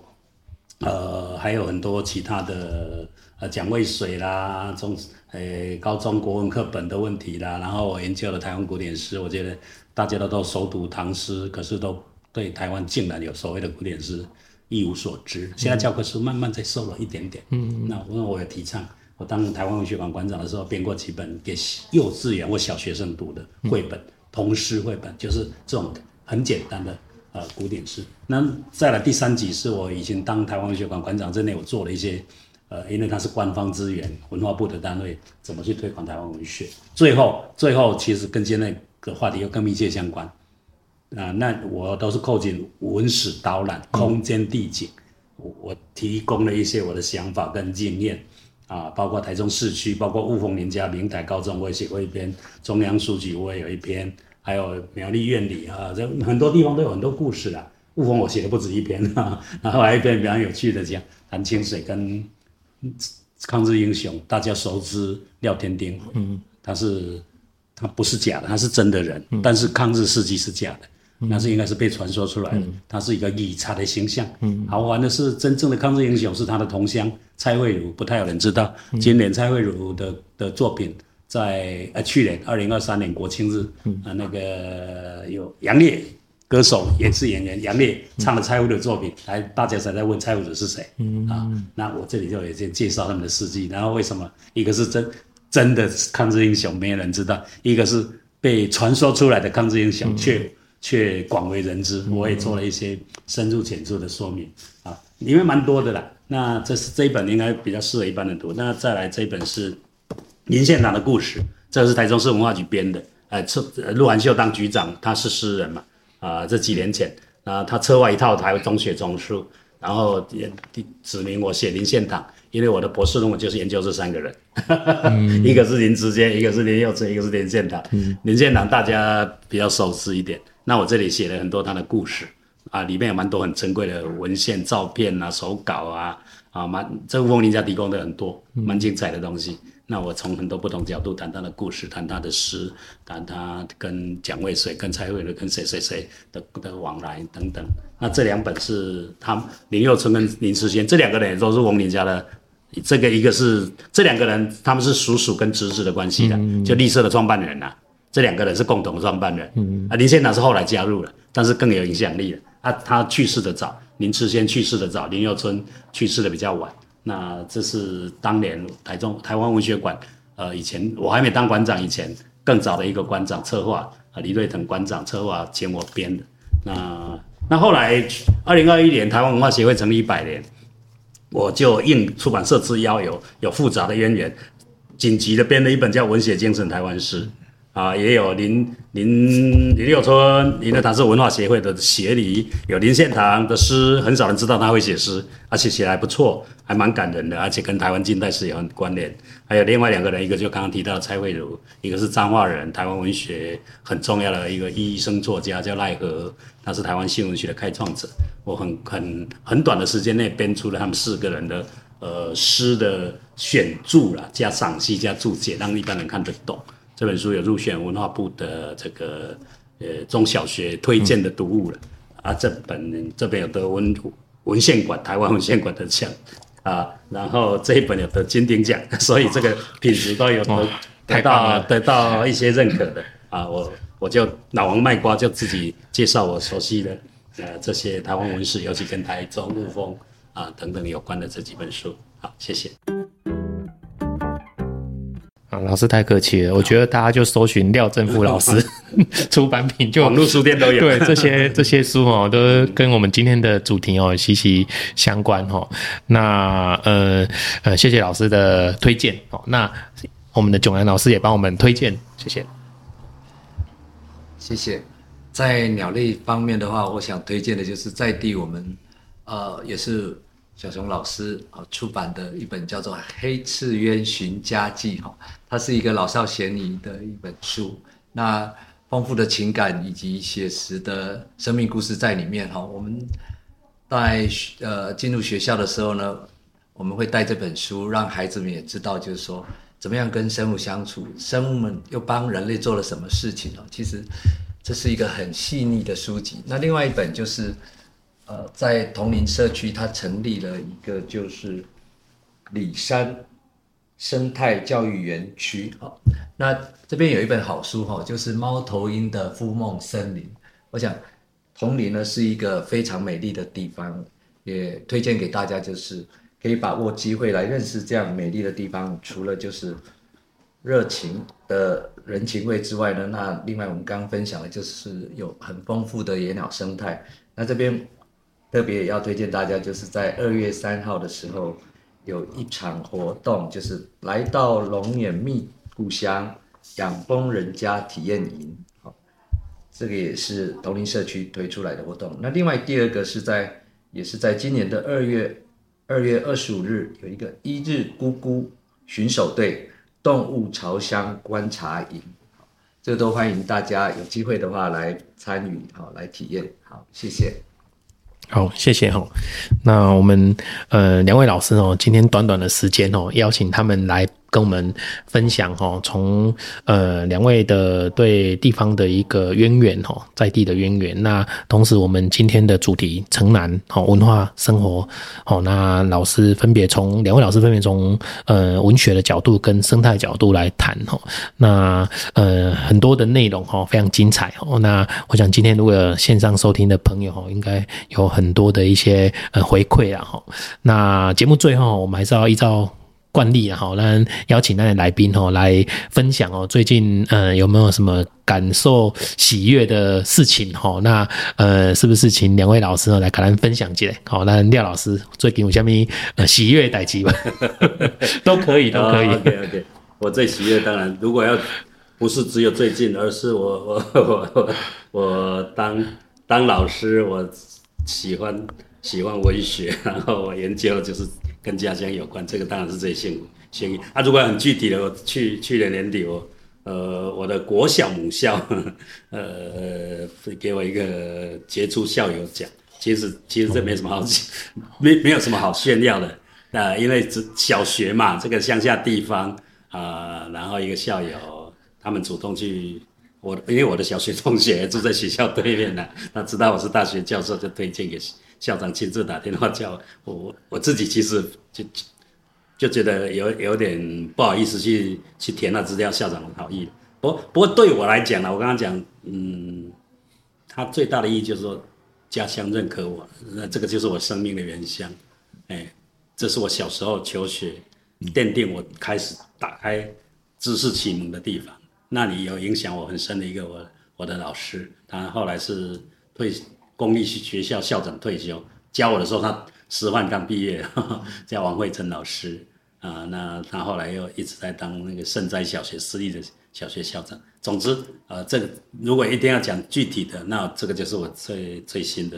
Speaker 2: 呃还有很多其他的呃蒋渭水啦，中呃高中国文课本的问题啦，然后我研究了台湾古典诗，我觉得大家都都熟读唐诗，可是都对台湾竟然有所谓的古典诗一无所知。现在教科书慢慢在收了一点点，嗯，那因为我也提倡。我当台湾文学馆馆长的时候，编过几本给幼稚园或小学生读的绘本，童诗绘本，就是这种很简单的呃古典诗。那再来第三集是我以前当台湾文学馆馆长之内，我做了一些呃，因为它是官方资源，文化部的单位，怎么去推广台湾文学。最后，最后其实跟现在的话题又更密切相关啊、呃。那我都是扣紧文史导览、空间地景，我我提供了一些我的想法跟经验。啊，包括台中市区，包括雾峰林家明台高中，我也写过一篇；中央书局我也有一篇，还有苗栗院里啊，这很多地方都有很多故事啦。雾峰我写的不止一篇啊，然后还有一篇比较有趣的讲谈清水跟抗日英雄，大家熟知廖天丁，嗯，他是他不是假的，他是真的人，嗯、但是抗日事迹是假的。那是应该是被传说出来的，嗯、他是一个以才的形象。嗯、好玩的是，真正的抗日英雄是他的同乡蔡慧茹，不太有人知道。嗯、今年蔡慧茹的的作品在呃去年二零二三年国庆日，嗯、呃那个有杨烈歌手也是演员杨烈唱了蔡慧茹的作品，来大家才在问蔡慧茹是谁。嗯啊，那我这里就有先介绍他们的事迹，然后为什么一个是真真的抗日英雄没有人知道，一个是被传说出来的抗日英雄却。嗯却广为人知，我也做了一些深入浅出的说明啊，里面蛮多的啦。那这是这一本应该比较适合一般人读。那再来这一本是林献堂的故事，这是台中市文化局编的。呃，策陆环秀当局长，他是诗人嘛啊，这几年前啊，他策划一套台湾中学丛书，然后也指明我写林献堂，因为我的博士论文就是研究这三个人，嗯、一个是林智坚，一个是林幼春，一个是林献堂。嗯、林献堂大家比较熟知一点。那我这里写了很多他的故事啊，里面有蛮多很珍贵的文献、照片啊、手稿啊，啊，蛮这个翁林家提供的很多蛮精彩的东西。嗯、那我从很多不同角度谈他的故事，谈他的诗，谈他跟蒋渭水、跟蔡慧茹、跟谁谁谁的的往来等等。那这两本是他林佑春跟林世坚这两个人也都是翁林家的，这个一个是这两个人他们是叔叔跟侄子的关系的，嗯、就绿色的创办人呐、啊。这两个人是共同创办人，嗯啊，林献堂是后来加入了，但是更有影响力了。啊，他去世的早，林智坚去世的早，林佑春去世的比较晚。那这是当年台中台湾文学馆，呃，以前我还没当馆长以前，更早的一个馆长策划，啊，李瑞腾馆长策划，请我编的。那那后来二零二一年台湾文化协会成立一百年，我就应出版社之邀有有复杂的渊源，紧急的编了一本叫《文学精神台湾诗》。啊，也有林林林右春，因为他是文化协会的协理，有林献堂的诗，很少人知道他会写诗，而且写还不错，还蛮感人的，而且跟台湾近代史也很关联。还有另外两个人，一个就刚刚提到的蔡慧茹，一个是彰化人，台湾文学很重要的一个医生作家叫赖和，他是台湾新文学的开创者。我很很很短的时间内编出了他们四个人的呃诗的选注啦，加赏析加注解，让一般人看得懂。这本书有入选文化部的这个呃中小学推荐的读物了，嗯、啊，这本这边有得文文献馆台湾文献馆的奖。啊，然后这一本有得金鼎奖，所以这个品质都有得到得到一些认可的。啊，我我就老王卖瓜，就自己介绍我熟悉的呃这些台湾文史，尤其跟台中雾峰啊等等有关的这几本书，好，谢谢。
Speaker 1: 啊，老师太客气了。我觉得大家就搜寻廖正富老师 出版品，就
Speaker 2: 网络书店都有。
Speaker 1: 对，这些这些书哦，都跟我们今天的主题哦息息相关哦。那呃呃，谢谢老师的推荐哦。那我们的炯然老师也帮我们推荐，谢谢。
Speaker 3: 谢谢。在鸟类方面的话，我想推荐的就是在地我们呃也是。小熊老师啊出版的一本叫做《黑赤鸢寻家记》哈，它是一个老少咸宜的一本书。那丰富的情感以及写实的生命故事在里面哈。我们在呃进入学校的时候呢，我们会带这本书，让孩子们也知道，就是说怎么样跟生物相处，生物们又帮人类做了什么事情哦？其实这是一个很细腻的书籍。那另外一本就是，呃，在桐林社区，它成立了一个就是里山生态教育园区。好，那这边有一本好书哈，就是《猫头鹰的孵梦森林》。我想桐林呢是一个非常美丽的地方，也推荐给大家，就是。可以把握机会来认识这样美丽的地方，除了就是热情的人情味之外呢，那另外我们刚刚分享的就是有很丰富的野鸟生态。那这边特别也要推荐大家，就是在二月三号的时候有一场活动，就是来到龙眼蜜故乡养蜂人家体验营。好，这个也是同林社区推出来的活动。那另外第二个是在也是在今年的二月。二月二十五日有一个一日咕咕巡守队动物巢箱观察营，这都欢迎大家有机会的话来参与，好来体验，好谢谢，
Speaker 1: 好谢谢哈。那我们呃两位老师哦，今天短短的时间哦，邀请他们来。跟我们分享哈，从呃两位的对地方的一个渊源哈，在地的渊源。那同时我们今天的主题城南哈文化生活好，那老师分别从两位老师分别从呃文学的角度跟生态角度来谈哈。那呃很多的内容哈非常精彩哦。那我想今天如果线上收听的朋友哈，应该有很多的一些呃回馈啊哈。那节目最后我们还是要依照。惯例啊，好，那邀请那些来宾哦来分享哦，最近呃有没有什么感受喜悦的事情哈？那呃是不是请两位老师呢来跟咱分享一下？好，那廖老师最近有什么呃喜悦的代志吧？都可以，都可以。
Speaker 2: Oh, OK OK，我最喜悦当然，如果要不是只有最近，而是我我我我我当当老师，我喜欢喜欢文学，然后我研究就是。跟家乡有关，这个当然是最幸福幸运啊！如果很具体的，我去去年年底我，呃我的国小母校，呃给我一个杰出校友奖。其实其实这没什么好，没没有什么好炫耀的那、因为只小学嘛，这个乡下地方啊、然后一个校友他们主动去我，因为我的小学同学住在学校对面呢，他知道我是大学教授，就推荐给。校长亲自打电话叫我，我自己其实就就觉得有有点不好意思去去填那资料。校长很好意，不不过对我来讲呢，我刚刚讲，嗯，他最大的意义就是说家乡认可我，那这个就是我生命的原乡，哎，这是我小时候求学奠定我开始打开知识启蒙的地方，那里有影响我很深的一个我我的老师，他后来是退。公立学校校长退休，教我的时候他师范刚毕业，呵呵叫王慧珍老师啊、那他后来又一直在当那个圣哉小学私立的小学校长。总之，呃，这个如果一定要讲具体的，那这个就是我最最新的，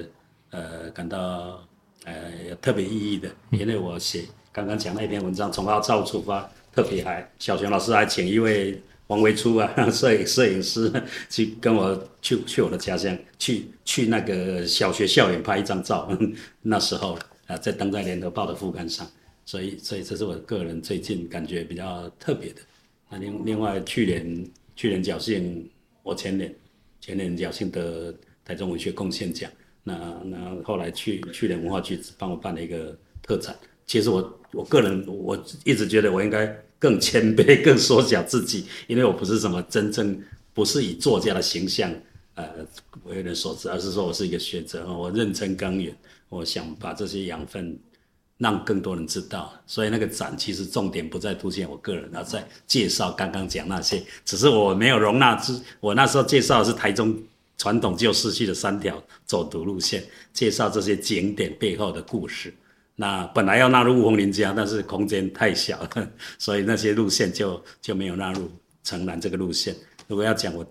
Speaker 2: 呃，感到呃特别意义的，因为我写刚刚讲那篇文章，从号召出发，特别还小学老师还请一位。王维初啊，摄影摄影师 去跟我去去我的家乡，去去那个小学校园拍一张照。那时候啊，在登在联合报的副刊上，所以所以这是我个人最近感觉比较特别的。那另另外去年去年侥幸，我前年前年侥幸得台中文学贡献奖。那那后来去去年文化局帮我办了一个特展。其实我我个人我一直觉得我应该。更谦卑，更缩小自己，因为我不是什么真正不是以作家的形象呃为人所知，而是说我是一个学者，我认真耕耘，我想把这些养分让更多人知道。所以那个展其实重点不在凸显我个人，而在介绍刚刚讲那些，只是我没有容纳之。我那时候介绍的是台中传统旧市区的三条走读路线，介绍这些景点背后的故事。那本来要纳入雾峰林家，但是空间太小了，所以那些路线就就没有纳入城南这个路线。如果要讲我，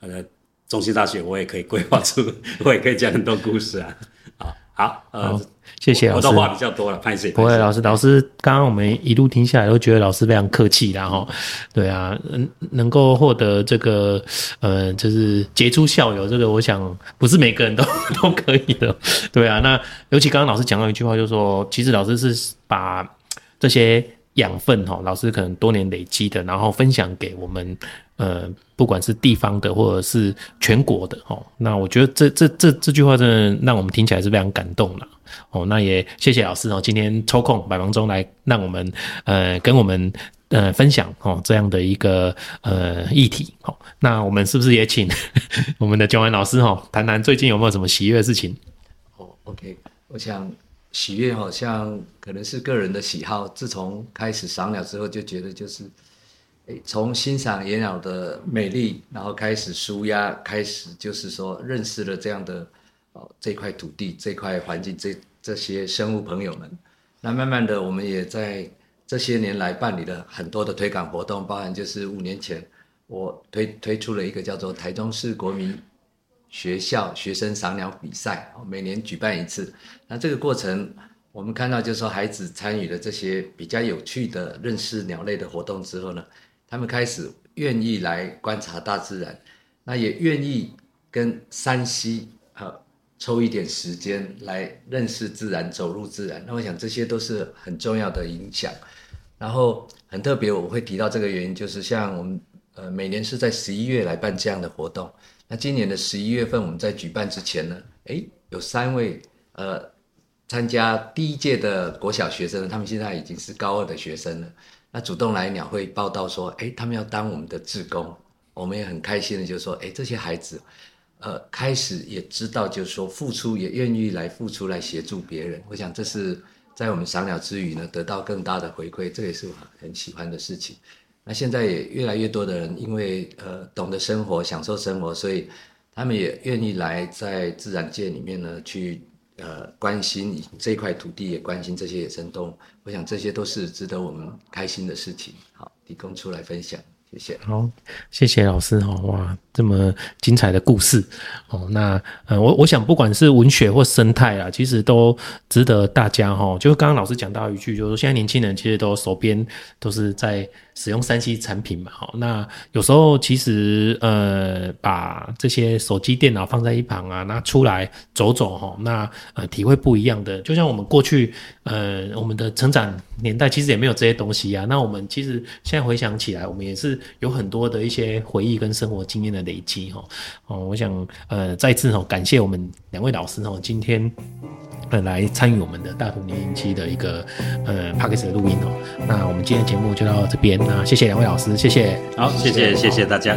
Speaker 2: 呃，中心大学我也可以规划出，我也可以讲很多故事啊。好，好，呃。谢谢老师，我的话比较多了，拍谢。
Speaker 1: 不会，老师，老师，刚刚我们一路听下来，都觉得老师非常客气啦哈。对啊，能能够获得这个，呃，就是杰出校友，这个我想不是每个人都 都可以的。对啊，那尤其刚刚老师讲到一句话，就是说，其实老师是把这些养分哈，老师可能多年累积的，然后分享给我们呃，不管是地方的或者是全国的哈。那我觉得这这这这句话真的让我们听起来是非常感动了哦。那也谢谢老师哦，今天抽空百忙中来让我们呃跟我们呃分享哦这样的一个呃议题。好，那我们是不是也请 我们的炯元老师哈谈谈最近有没有什么喜悦的事情？
Speaker 3: 哦，OK，我想。喜悦好像可能是个人的喜好。自从开始赏鸟之后，就觉得就是，诶，从欣赏野鸟的美丽，然后开始舒压，开始就是说认识了这样的哦这块土地、这块环境、这这些生物朋友们。那慢慢的，我们也在这些年来办理了很多的推广活动，包含就是五年前我推推出了一个叫做台中市国民。学校学生赏鸟比赛，每年举办一次。那这个过程，我们看到就是说，孩子参与了这些比较有趣的认识鸟类的活动之后呢，他们开始愿意来观察大自然，那也愿意跟山西呃抽一点时间来认识自然，走入自然。那我想这些都是很重要的影响。然后很特别，我会提到这个原因，就是像我们呃每年是在十一月来办这样的活动。那今年的十一月份，我们在举办之前呢，诶，有三位呃参加第一届的国小学生，他们现在已经是高二的学生了。那主动来鸟会报道说，诶，他们要当我们的志工，我们也很开心的就说，诶，这些孩子，呃，开始也知道就是说付出，也愿意来付出来协助别人。我想这是在我们赏鸟之余呢，得到更大的回馈，这也是我很喜欢的事情。那现在也越来越多的人，因为呃懂得生活、享受生活，所以他们也愿意来在自然界里面呢去呃关心这块土地，也关心这些野生动物。我想这些都是值得我们开心的事情。好，提供出来分享，谢谢。
Speaker 1: 好，谢谢老师好，哇，这么精彩的故事哦。那呃，我我想不管是文学或生态啊，其实都值得大家哈。就刚刚老师讲到一句，就是说现在年轻人其实都手边都是在。使用三 C 产品嘛，好，那有时候其实呃，把这些手机、电脑放在一旁啊，那出来走走哈，那呃体会不一样的。就像我们过去呃，我们的成长年代其实也没有这些东西啊。那我们其实现在回想起来，我们也是有很多的一些回忆跟生活经验的累积哈。哦，我想呃再次哦感谢我们两位老师哦，今天。呃，来参与我们的大同零零七的一个呃 p a c k a g e 的录音哦。那我们今天的节目就到这边，啊谢谢两位老师，谢谢，
Speaker 2: 好，谢谢，谢谢大家。